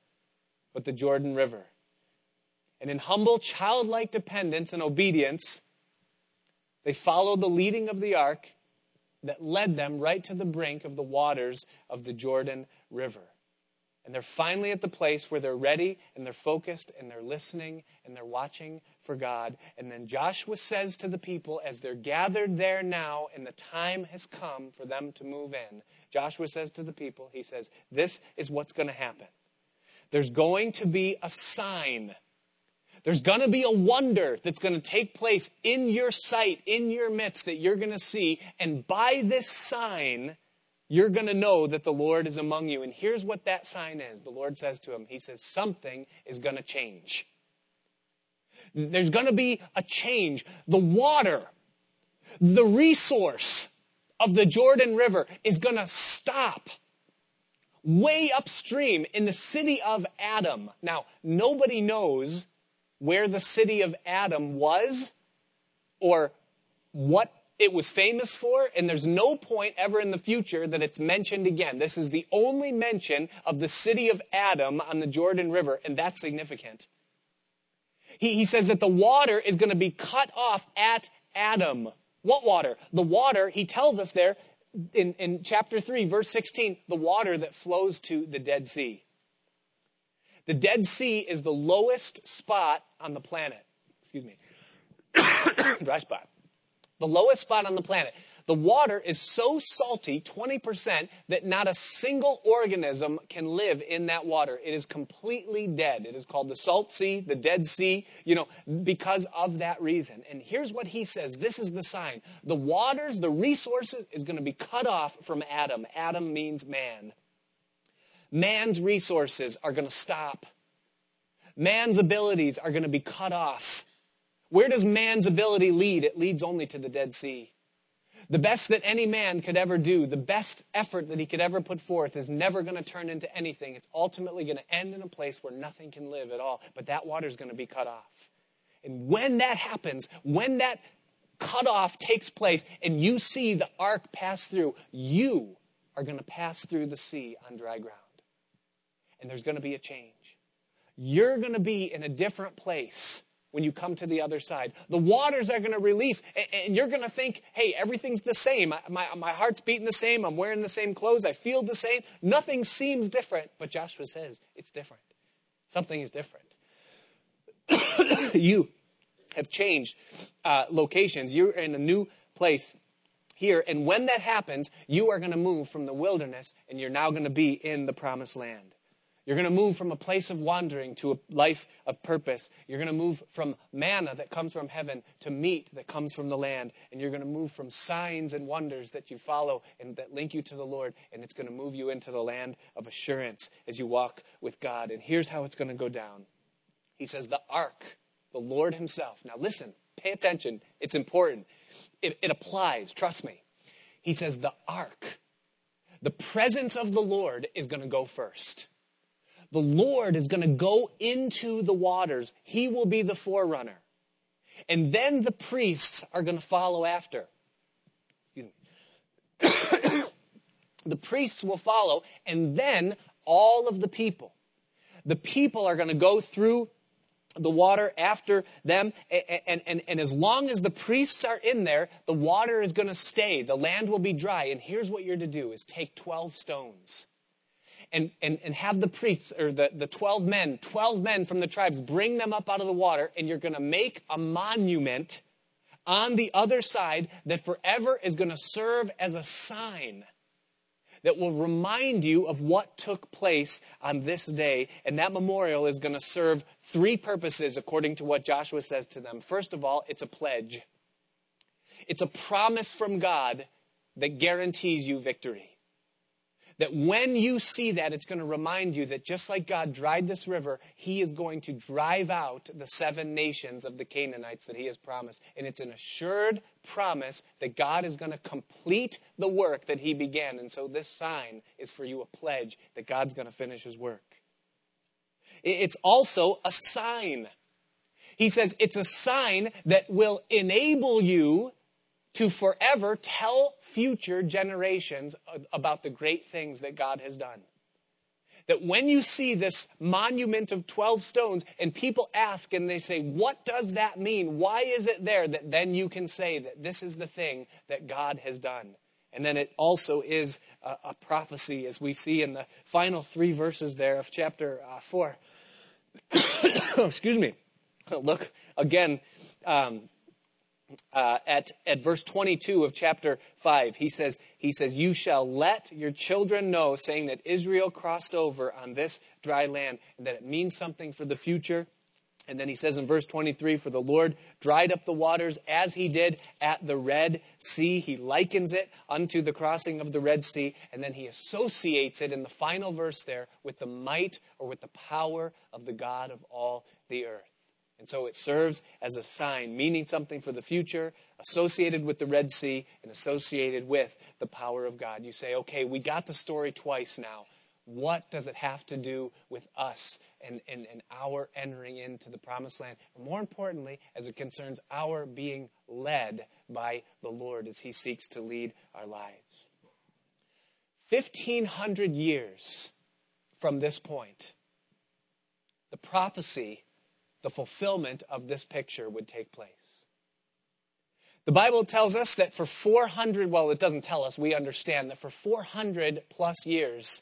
but the Jordan River. And in humble, childlike dependence and obedience, they followed the leading of the ark that led them right to the brink of the waters of the Jordan River. And they're finally at the place where they're ready and they're focused and they're listening and they're watching for God. And then Joshua says to the people, as they're gathered there now and the time has come for them to move in, Joshua says to the people, he says, This is what's going to happen. There's going to be a sign there's going to be a wonder that's going to take place in your sight, in your midst, that you're going to see. And by this sign, you're going to know that the Lord is among you. And here's what that sign is the Lord says to him He says, Something is going to change. There's going to be a change. The water, the resource of the Jordan River is going to stop way upstream in the city of Adam. Now, nobody knows where the city of Adam was or what it was famous for, and there's no point ever in the future that it's mentioned again. This is the only mention of the city of Adam on the Jordan River, and that's significant. He, he says that the water is going to be cut off at Adam. What water? The water, he tells us there in, in chapter 3, verse 16, the water that flows to the Dead Sea. The Dead Sea is the lowest spot on the planet. Excuse me. *coughs* Dry spot. The lowest spot on the planet. The water is so salty, 20%, that not a single organism can live in that water. It is completely dead. It is called the salt sea, the dead sea, you know, because of that reason. And here's what he says. This is the sign. The waters, the resources is going to be cut off from Adam. Adam means man. Man's resources are going to stop. Man's abilities are going to be cut off. Where does man's ability lead? It leads only to the Dead Sea. The best that any man could ever do, the best effort that he could ever put forth, is never going to turn into anything. It's ultimately going to end in a place where nothing can live at all. But that water is going to be cut off. And when that happens, when that cutoff takes place, and you see the ark pass through, you are going to pass through the sea on dry ground and there's going to be a change. You're going to be in a different place when you come to the other side. The waters are going to release, and you're going to think, hey, everything's the same. My, my heart's beating the same. I'm wearing the same clothes. I feel the same. Nothing seems different. But Joshua says it's different. Something is different. *coughs* you have changed uh, locations. You're in a new place here. And when that happens, you are going to move from the wilderness and you're now going to be in the promised land. You're going to move from a place of wandering to a life of purpose. You're going to move from manna that comes from heaven to meat that comes from the land. And you're going to move from signs and wonders that you follow and that link you to the Lord. And it's going to move you into the land of assurance as you walk with God. And here's how it's going to go down He says, The ark, the Lord Himself. Now listen, pay attention. It's important. It, it applies, trust me. He says, The ark, the presence of the Lord is going to go first. The Lord is going to go into the waters. He will be the forerunner. And then the priests are going to follow after. *coughs* The priests will follow, and then all of the people. The people are going to go through the water after them. And, and, and, as long as the priests are in there, the water is going to stay. The land will be dry. And here's what you're to do is take 12 stones and, and, and have the priests or the, the 12 men, 12 men from the tribes, bring them up out of the water. And you're going to make a monument on the other side that forever is going to serve as a sign that will remind you of what took place on this day. And that memorial is going to serve three purposes according to what Joshua says to them. First of all, it's a pledge. It's a promise from God that guarantees you victory. That when you see that, it's going to remind you that just like God dried this river, He is going to drive out the seven nations of the Canaanites that He has promised. And it's an assured promise that God is going to complete the work that He began. And so this sign is for you a pledge that God's going to finish His work. It's also a sign. He says it's a sign that will enable you to forever tell future generations about the great things that God has done. That when you see this monument of 12 stones and people ask and they say, What does that mean? Why is it there? That then you can say that this is the thing that God has done. And then it also is a, a prophecy, as we see in the final three verses there of chapter uh, 4. *coughs* Excuse me. *coughs* Look again. Um, uh, at, at verse 22 of chapter 5 he says he says you shall let your children know saying that israel crossed over on this dry land and that it means something for the future. And then he says in verse 23 for the lord dried up the waters as he did at the red sea. He likens it unto the crossing of the red sea. And then he associates it in the final verse there with the might or with the power of the god of all the earth and so it serves as a sign, meaning something for the future, associated with the Red Sea and associated with the power of God. You say, okay, we got the story twice now. What does it have to do with us and, and, and our entering into the promised land? And more importantly, as it concerns our being led by the Lord as He seeks to lead our lives. 1,500 years from this point, the prophecy the fulfillment of this picture would take place. The Bible tells us that for 400, well, it doesn't tell us, we understand that for 400 plus years,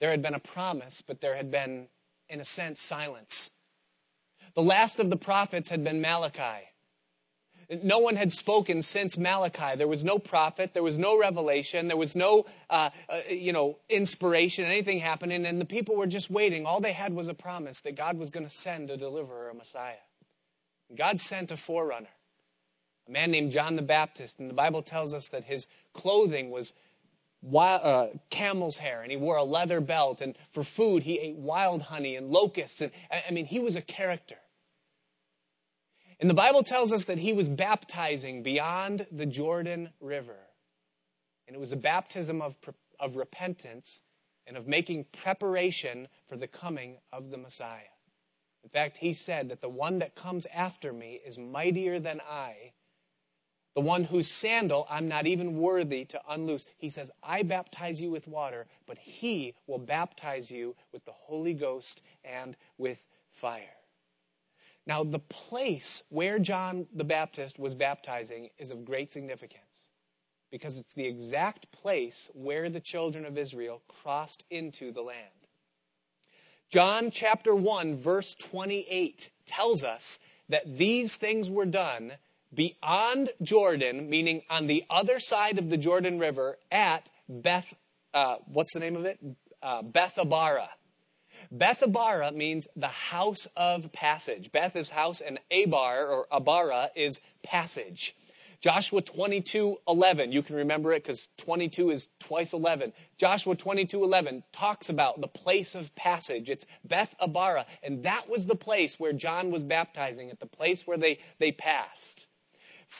there had been a promise, but there had been, in a sense, silence. The last of the prophets had been Malachi. No one had spoken since Malachi. There was no prophet. There was no revelation. There was no, uh, uh, you know, inspiration, anything happening. And the people were just waiting. All they had was a promise that God was going to send a deliverer, a Messiah. God sent a forerunner, a man named John the Baptist. And the Bible tells us that his clothing was wild, uh, camel's hair and he wore a leather belt. And for food, he ate wild honey and locusts. And I mean, he was a character. And the Bible tells us that he was baptizing beyond the Jordan River. And it was a baptism of, of repentance and of making preparation for the coming of the Messiah. In fact, he said that the one that comes after me is mightier than I, the one whose sandal I'm not even worthy to unloose. He says, I baptize you with water, but he will baptize you with the Holy Ghost and with fire. Now, the place where John the Baptist was baptizing is of great significance because it's the exact place where the children of Israel crossed into the land. John chapter 1, verse 28 tells us that these things were done beyond Jordan, meaning on the other side of the Jordan River at Beth, uh, what's the name of it? Uh, Bethabara. Bethabara means the house of passage. Beth is house and Abar or Abara is passage. Joshua 22, 11. You can remember it because 22 is twice 11. Joshua 22, 11 talks about the place of passage. It's Beth Abara. And that was the place where John was baptizing, at the place where they, they passed.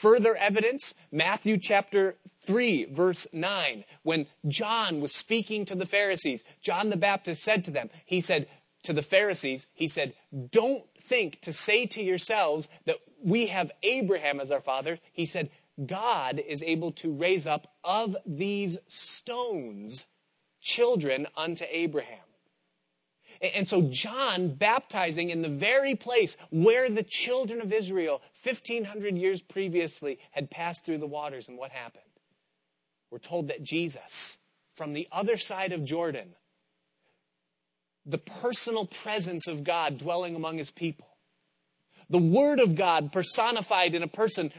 Further evidence, Matthew chapter 3, verse 9, when John was speaking to the Pharisees, John the Baptist said to them, he said to the Pharisees, he said, Don't think to say to yourselves that we have Abraham as our father. He said, God is able to raise up of these stones children unto Abraham. And so John baptizing in the very place where the children of Israel 1500 years previously had passed through the waters and what happened? We're told that Jesus from the other side of Jordan the personal presence of God dwelling among his people. The Word of God personified in a person,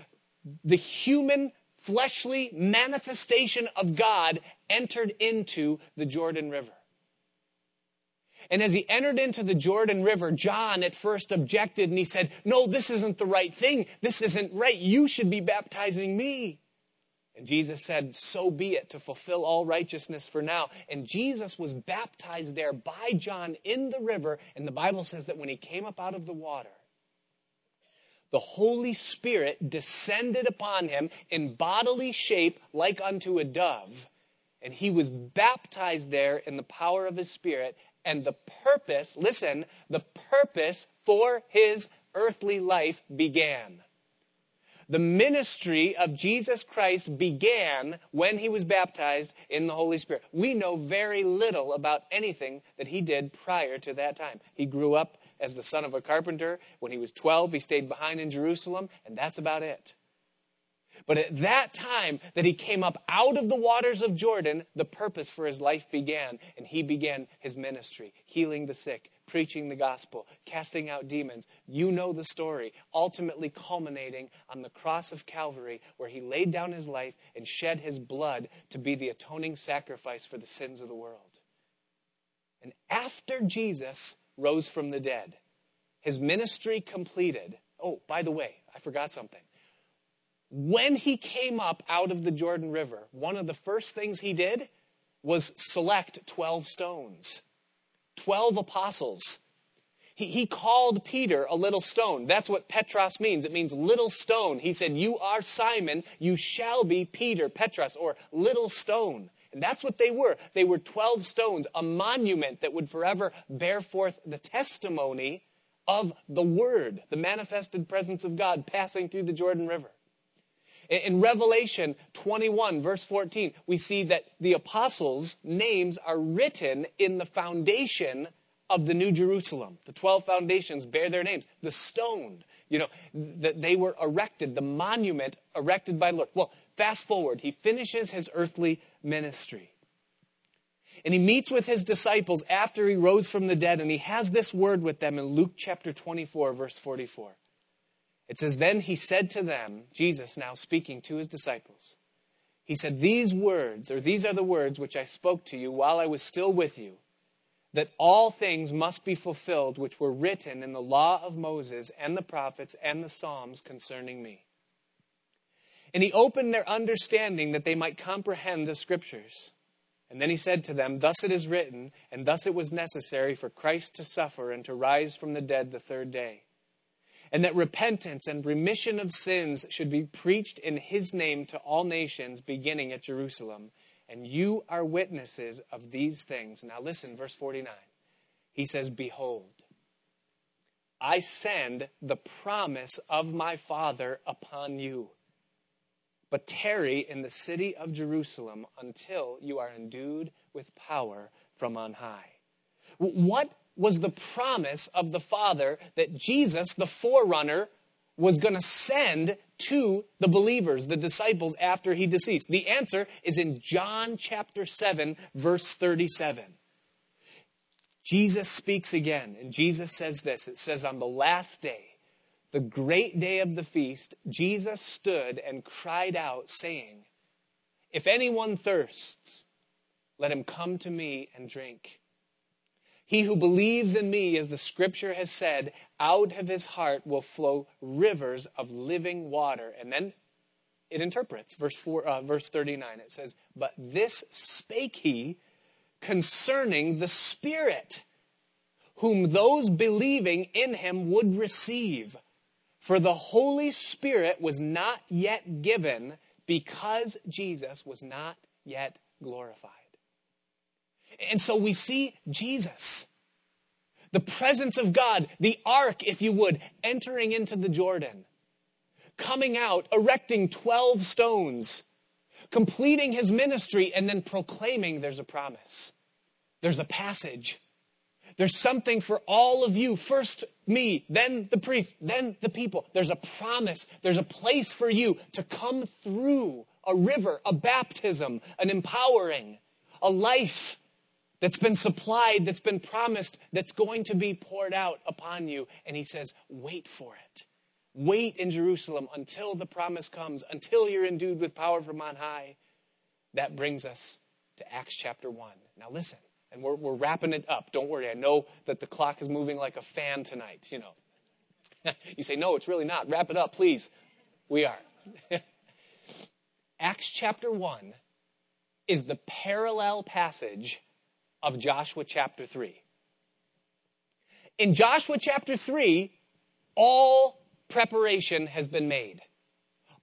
the human fleshly manifestation of God entered into the Jordan River. And as he entered into the Jordan River, John at first objected and he said, No, this isn't the right thing. This isn't right. You should be baptizing me. And Jesus said, So be it, to fulfill all righteousness for now. And Jesus was baptized there by John in the river. And the Bible says that when he came up out of the water, the Holy Spirit descended upon him in bodily shape like unto a dove. And he was baptized there in the power of his Spirit and the purpose, listen, the purpose for his earthly life began. The ministry of Jesus Christ began when he was baptized in the Holy Spirit. We know very little about anything that he did prior to that time. He grew up as the son of a carpenter. When he was 12, he stayed behind in Jerusalem, and that's about it. But at that time that he came up out of the waters of Jordan, the purpose for his life began, and he began his ministry, healing the sick, preaching the gospel, casting out demons. You know the story, ultimately culminating on the cross of Calvary, where he laid down his life and shed his blood to be the atoning sacrifice for the sins of the world. And after Jesus rose from the dead, his ministry completed. Oh, by the way, I forgot something when he came up out of the Jordan River, one of the first things he did was select 12 stones, 12 apostles. He, he called Peter a little stone. That's what Petros means. It means little stone. He said, You are Simon, you shall be Peter, Petros, or little stone. And that's what they were. They were 12 stones, a monument that would forever bear forth the testimony of the Word, the manifested presence of God passing through the Jordan River. In Revelation 21, verse 14, we see that the apostles' names are written in the foundation of the New Jerusalem. The 12 foundations bear their names. The stone, you know, that they were erected, the monument erected by the Lord. Well, fast forward, he finishes his earthly ministry. And he meets with his disciples after he rose from the dead, and he has this word with them in Luke chapter 24, verse 44. It says, Then he said to them, Jesus now speaking to his disciples, He said, These words, or these are the words which I spoke to you while I was still with you, that all things must be fulfilled which were written in the law of Moses and the prophets and the Psalms concerning me. And he opened their understanding that they might comprehend the scriptures. And then he said to them, Thus it is written, and thus it was necessary for Christ to suffer and to rise from the dead the third day and that repentance and remission of sins should be preached in his name to all nations, beginning at Jerusalem. And you are witnesses of these things. Now listen, verse 49. He says, Behold, I send the promise of my Father upon you. But tarry in the city of Jerusalem until you are endued with power from on high. What was the promise of the Father that Jesus, the forerunner, was going to send to the believers, the disciples, after he deceased? The answer is in John chapter 7, verse 37. Jesus speaks again, and Jesus says this it says, On the last day, the great day of the feast, Jesus stood and cried out, saying, If anyone thirsts, let him come to me and drink. He who believes in me, as the scripture has said, out of his heart will flow rivers of living water. And then it interprets verse, four, uh, verse 39. It says, But this spake he concerning the Spirit, whom those believing in him would receive. For the Holy Spirit was not yet given because Jesus was not yet glorified. And so we see Jesus, the presence of God, the ark, if you would, entering into the Jordan. coming out, erecting 12 stones, completing his ministry, and then proclaiming there's a promise. There's a passage. There's something for all of you. First me, then the priest, then the people. There's a promise. There's a place for you to come through a river, a baptism, an empowering, a life that's been supplied, that's been promised, that's going to be poured out upon you. And he says, wait for it. Wait in Jerusalem until the promise comes, until you're endued with power from on high. That brings us to Acts chapter 1. Now listen, and we're, we're wrapping it up. Don't worry. I know that the clock is moving like a fan tonight, you know. *laughs* you say, no, it's really not. Wrap it up, please. We are. *laughs* Acts chapter 1 is the parallel passage of Joshua chapter 3. In Joshua chapter 3, all preparation has been made.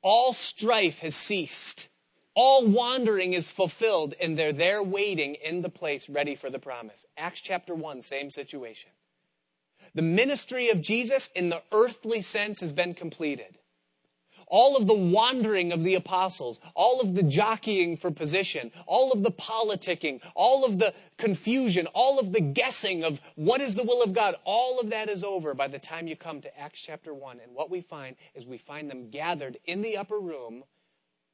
All strife has ceased. All wandering is fulfilled, and they're there waiting in the place ready for the promise. Acts chapter 1, same situation. The ministry of Jesus in the earthly sense has been completed all of the wandering of the apostles, all of the jockeying for position, all of the politicking, all of the confusion, all of the guessing of what is the will of God, all of that is over by the time you come to Acts chapter 1. And what we find is we find them gathered in the upper room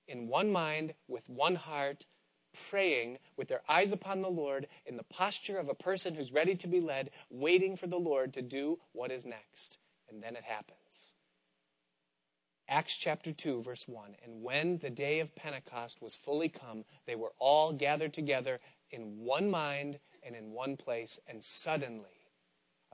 in one mind, with one heart, praying with their eyes upon the Lord in the posture of a person who's ready to be led, waiting for the Lord to do what is next. And then it happens. Acts chapter 2, verse 1. And when the day of Pentecost was fully come, they were all gathered together in one mind and in one place, and suddenly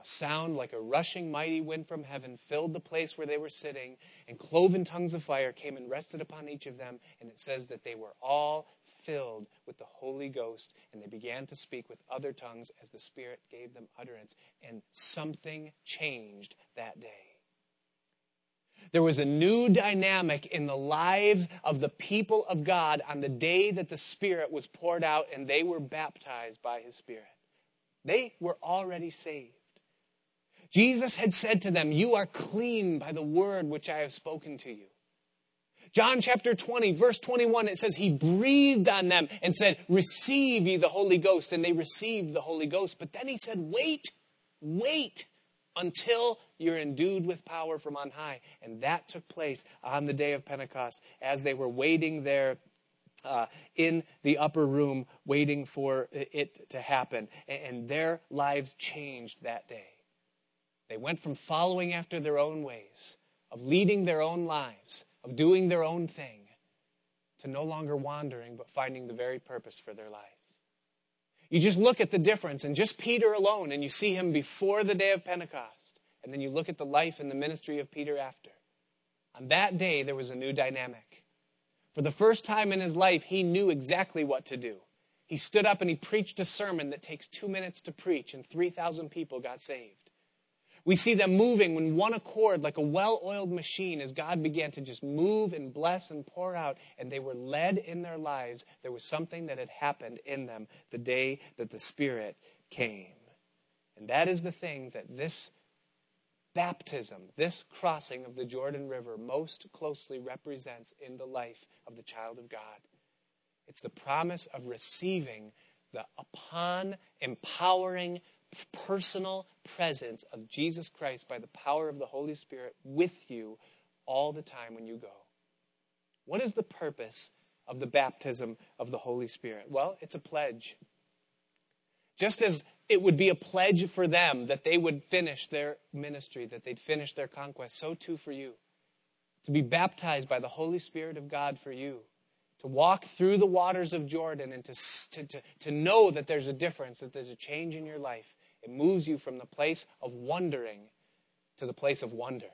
a sound like a rushing mighty wind from heaven filled the place where they were sitting, and cloven tongues of fire came and rested upon each of them. And it says that they were all filled with the Holy Ghost, and they began to speak with other tongues as the Spirit gave them utterance. And something changed that day. There was a new dynamic in the lives of the people of God on the day that the Spirit was poured out and they were baptized by His Spirit. They were already saved. Jesus had said to them, You are clean by the word which I have spoken to you. John chapter 20, verse 21, it says, He breathed on them and said, Receive ye the Holy Ghost. And they received the Holy Ghost. But then He said, Wait, wait until you're endued with power from on high. And that took place on the day of Pentecost as they were waiting there uh, in the upper room, waiting for it to happen. And their lives changed that day. They went from following after their own ways, of leading their own lives, of doing their own thing, to no longer wandering, but finding the very purpose for their lives. You just look at the difference, and just Peter alone, and you see him before the day of Pentecost and then you look at the life and the ministry of Peter after. On that day, there was a new dynamic. For the first time in his life, he knew exactly what to do. He stood up and he preached a sermon that takes two minutes to preach, and 3,000 people got saved. We see them moving when one accord like a well oiled machine as God began to just move and bless and pour out, and they were led in their lives. There was something that had happened in them the day that the Spirit came. And that is the thing that this baptism, this crossing of the Jordan River, most closely represents in the life of the child of God. It's the promise of receiving the upon empowering personal presence of Jesus Christ by the power of the Holy Spirit with you all the time when you go. What is the purpose of the baptism of the Holy Spirit? Well, it's a pledge. Just as it would be a pledge for them that they would finish their ministry, that they'd finish their conquest, so too for you. To be baptized by the Holy Spirit of God for you. To walk through the waters of Jordan and to, to, to, to know that there's a difference, that there's a change in your life. It moves you from the place of wondering to the place of wonder.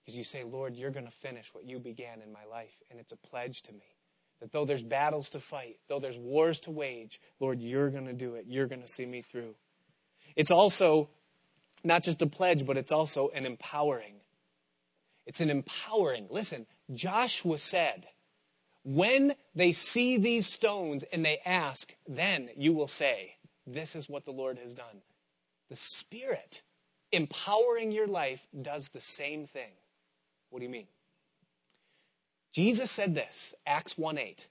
Because you say, Lord, you're going to finish what you began in my life, and it's a pledge to me. That though there's battles to fight, though there's wars to wage, Lord, you're going to do it. You're going to see me through. It's also not just a pledge, but it's also an empowering. It's an empowering. Listen, Joshua said, when they see these stones and they ask, then you will say, This is what the Lord has done. The Spirit empowering your life does the same thing. What do you mean? Jesus said this, Acts 1 8.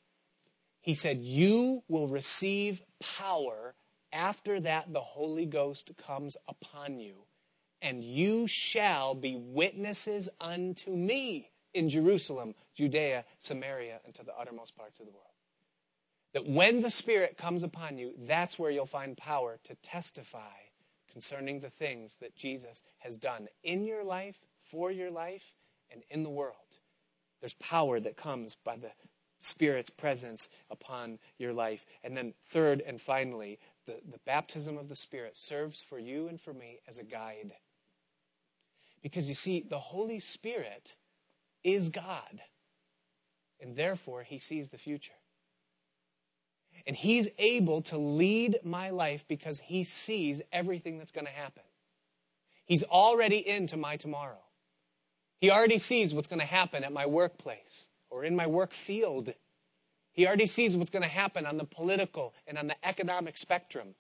He said, You will receive power after that the Holy Ghost comes upon you, and you shall be witnesses unto me in Jerusalem, Judea, Samaria, and to the uttermost parts of the world. That when the Spirit comes upon you, that's where you'll find power to testify concerning the things that Jesus has done in your life, for your life, and in the world. There's power that comes by the Spirit's presence upon your life. And then, third and finally, the, the baptism of the Spirit serves for you and for me as a guide. Because you see, the Holy Spirit is God, and therefore, He sees the future. And He's able to lead my life because He sees everything that's going to happen. He's already into my tomorrow. He already sees what's going to happen at my workplace or in my work field. He already sees what's going to happen on the political and on the economic spectrum.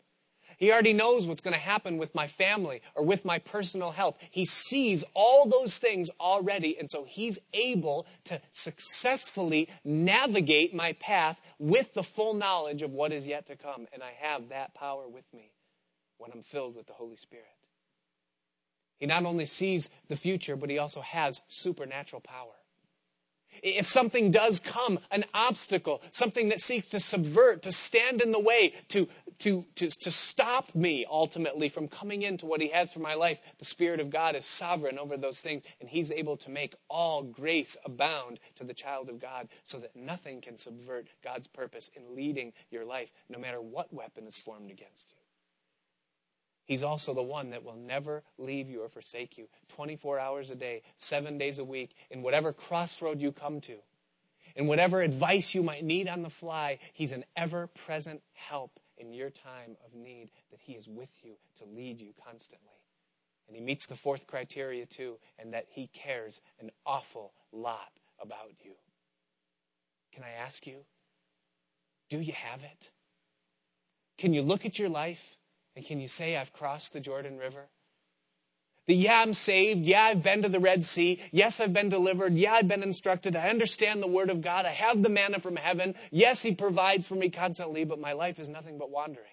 He already knows what's going to happen with my family or with my personal health. He sees all those things already, and so he's able to successfully navigate my path with the full knowledge of what is yet to come. And I have that power with me when I'm filled with the Holy Spirit. He not only sees the future, but he also has supernatural power. If something does come, an obstacle, something that seeks to subvert, to stand in the way, to, to, to, to stop me ultimately from coming into what he has for my life, the Spirit of God is sovereign over those things, and he's able to make all grace abound to the child of God so that nothing can subvert God's purpose in leading your life, no matter what weapon is formed against you. He's also the one that will never leave you or forsake you 24 hours a day, seven days a week, in whatever crossroad you come to. In whatever advice you might need on the fly, He's an ever present help in your time of need, that He is with you to lead you constantly. And He meets the fourth criteria too, and that He cares an awful lot about you. Can I ask you, do you have it? Can you look at your life and can you say, I've crossed the Jordan River? That, yeah, I'm saved. Yeah, I've been to the Red Sea. Yes, I've been delivered. Yeah, I've been instructed. I understand the Word of God. I have the manna from heaven. Yes, He provides for me constantly, but my life is nothing but wandering.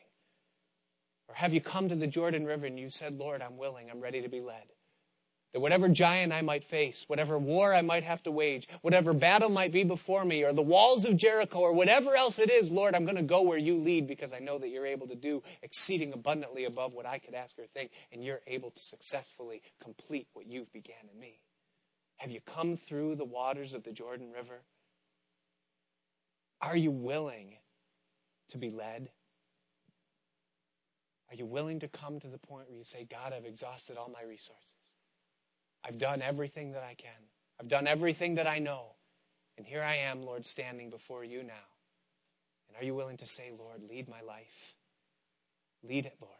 Or have you come to the Jordan River and you said, Lord, I'm willing. I'm ready to be led? That whatever giant I might face, whatever war I might have to wage, whatever battle might be before me, or the walls of Jericho, or whatever else it is, Lord, I'm going to go where you lead because I know that you're able to do exceeding abundantly above what I could ask or think, and you're able to successfully complete what you've began in me. Have you come through the waters of the Jordan River? Are you willing to be led? Are you willing to come to the point where you say, God, I've exhausted all my resources? I've done everything that I can. I've done everything that I know. And here I am, Lord, standing before you now. And are you willing to say, Lord, lead my life? Lead it, Lord.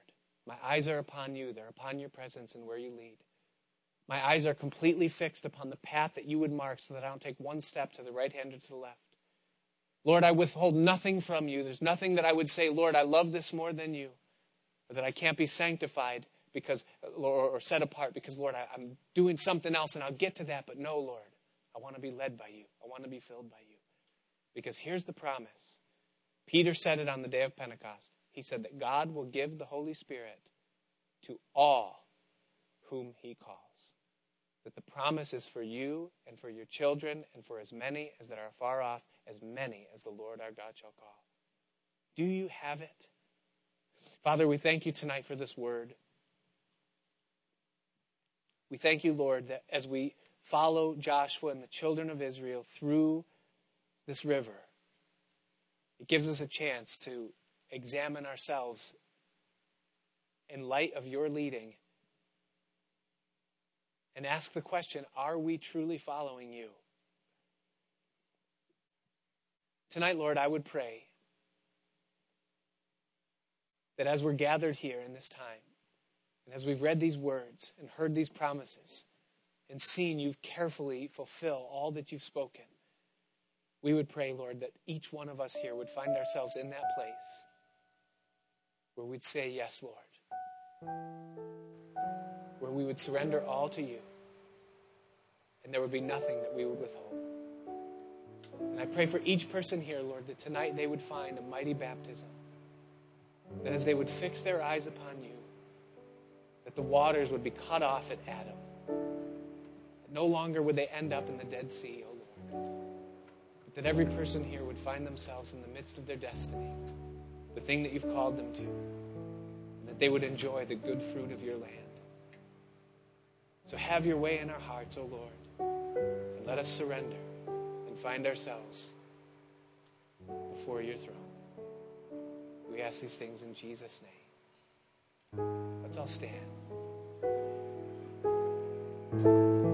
My eyes are upon you, they're upon your presence and where you lead. My eyes are completely fixed upon the path that you would mark so that I don't take one step to the right hand or to the left. Lord, I withhold nothing from you. There's nothing that I would say, Lord, I love this more than you, or that I can't be sanctified because, or, set apart because, Lord, I, I'm doing something else and I'll get to that. But no, Lord, I want to be led by you. I want to be filled by you. Because here's the promise. Peter said it on the day of Pentecost. He said that God will give the Holy Spirit to all whom he calls. That the promise is for you and for your children and for as many as that are far off, as many as the Lord our God shall call. Do you have it? Father, we thank you tonight for this word. We thank you, Lord, that as we follow Joshua and the children of Israel through this river, it gives us a chance to examine ourselves in light of your leading and ask the question are we truly following you? Tonight, Lord, I would pray that as we're gathered here in this time, and as we've read these words and heard these promises and seen you've carefully fulfill all that you've spoken, we would pray, Lord, that each one of us here would find ourselves in that place where we'd say, Yes, Lord. Where we would surrender all to you and there would be nothing that we would withhold. And I pray for each person here, Lord, that tonight they would find a mighty baptism. That as they would fix their eyes upon you, that the waters would be cut off at Adam. That no longer would they end up in the Dead Sea, O oh Lord. But that every person here would find themselves in the midst of their destiny, the thing that you've called them to, and that they would enjoy the good fruit of your land. So have your way in our hearts, O oh Lord, and let us surrender and find ourselves before your throne. We ask these things in Jesus' name. Let's all stand. Thank you.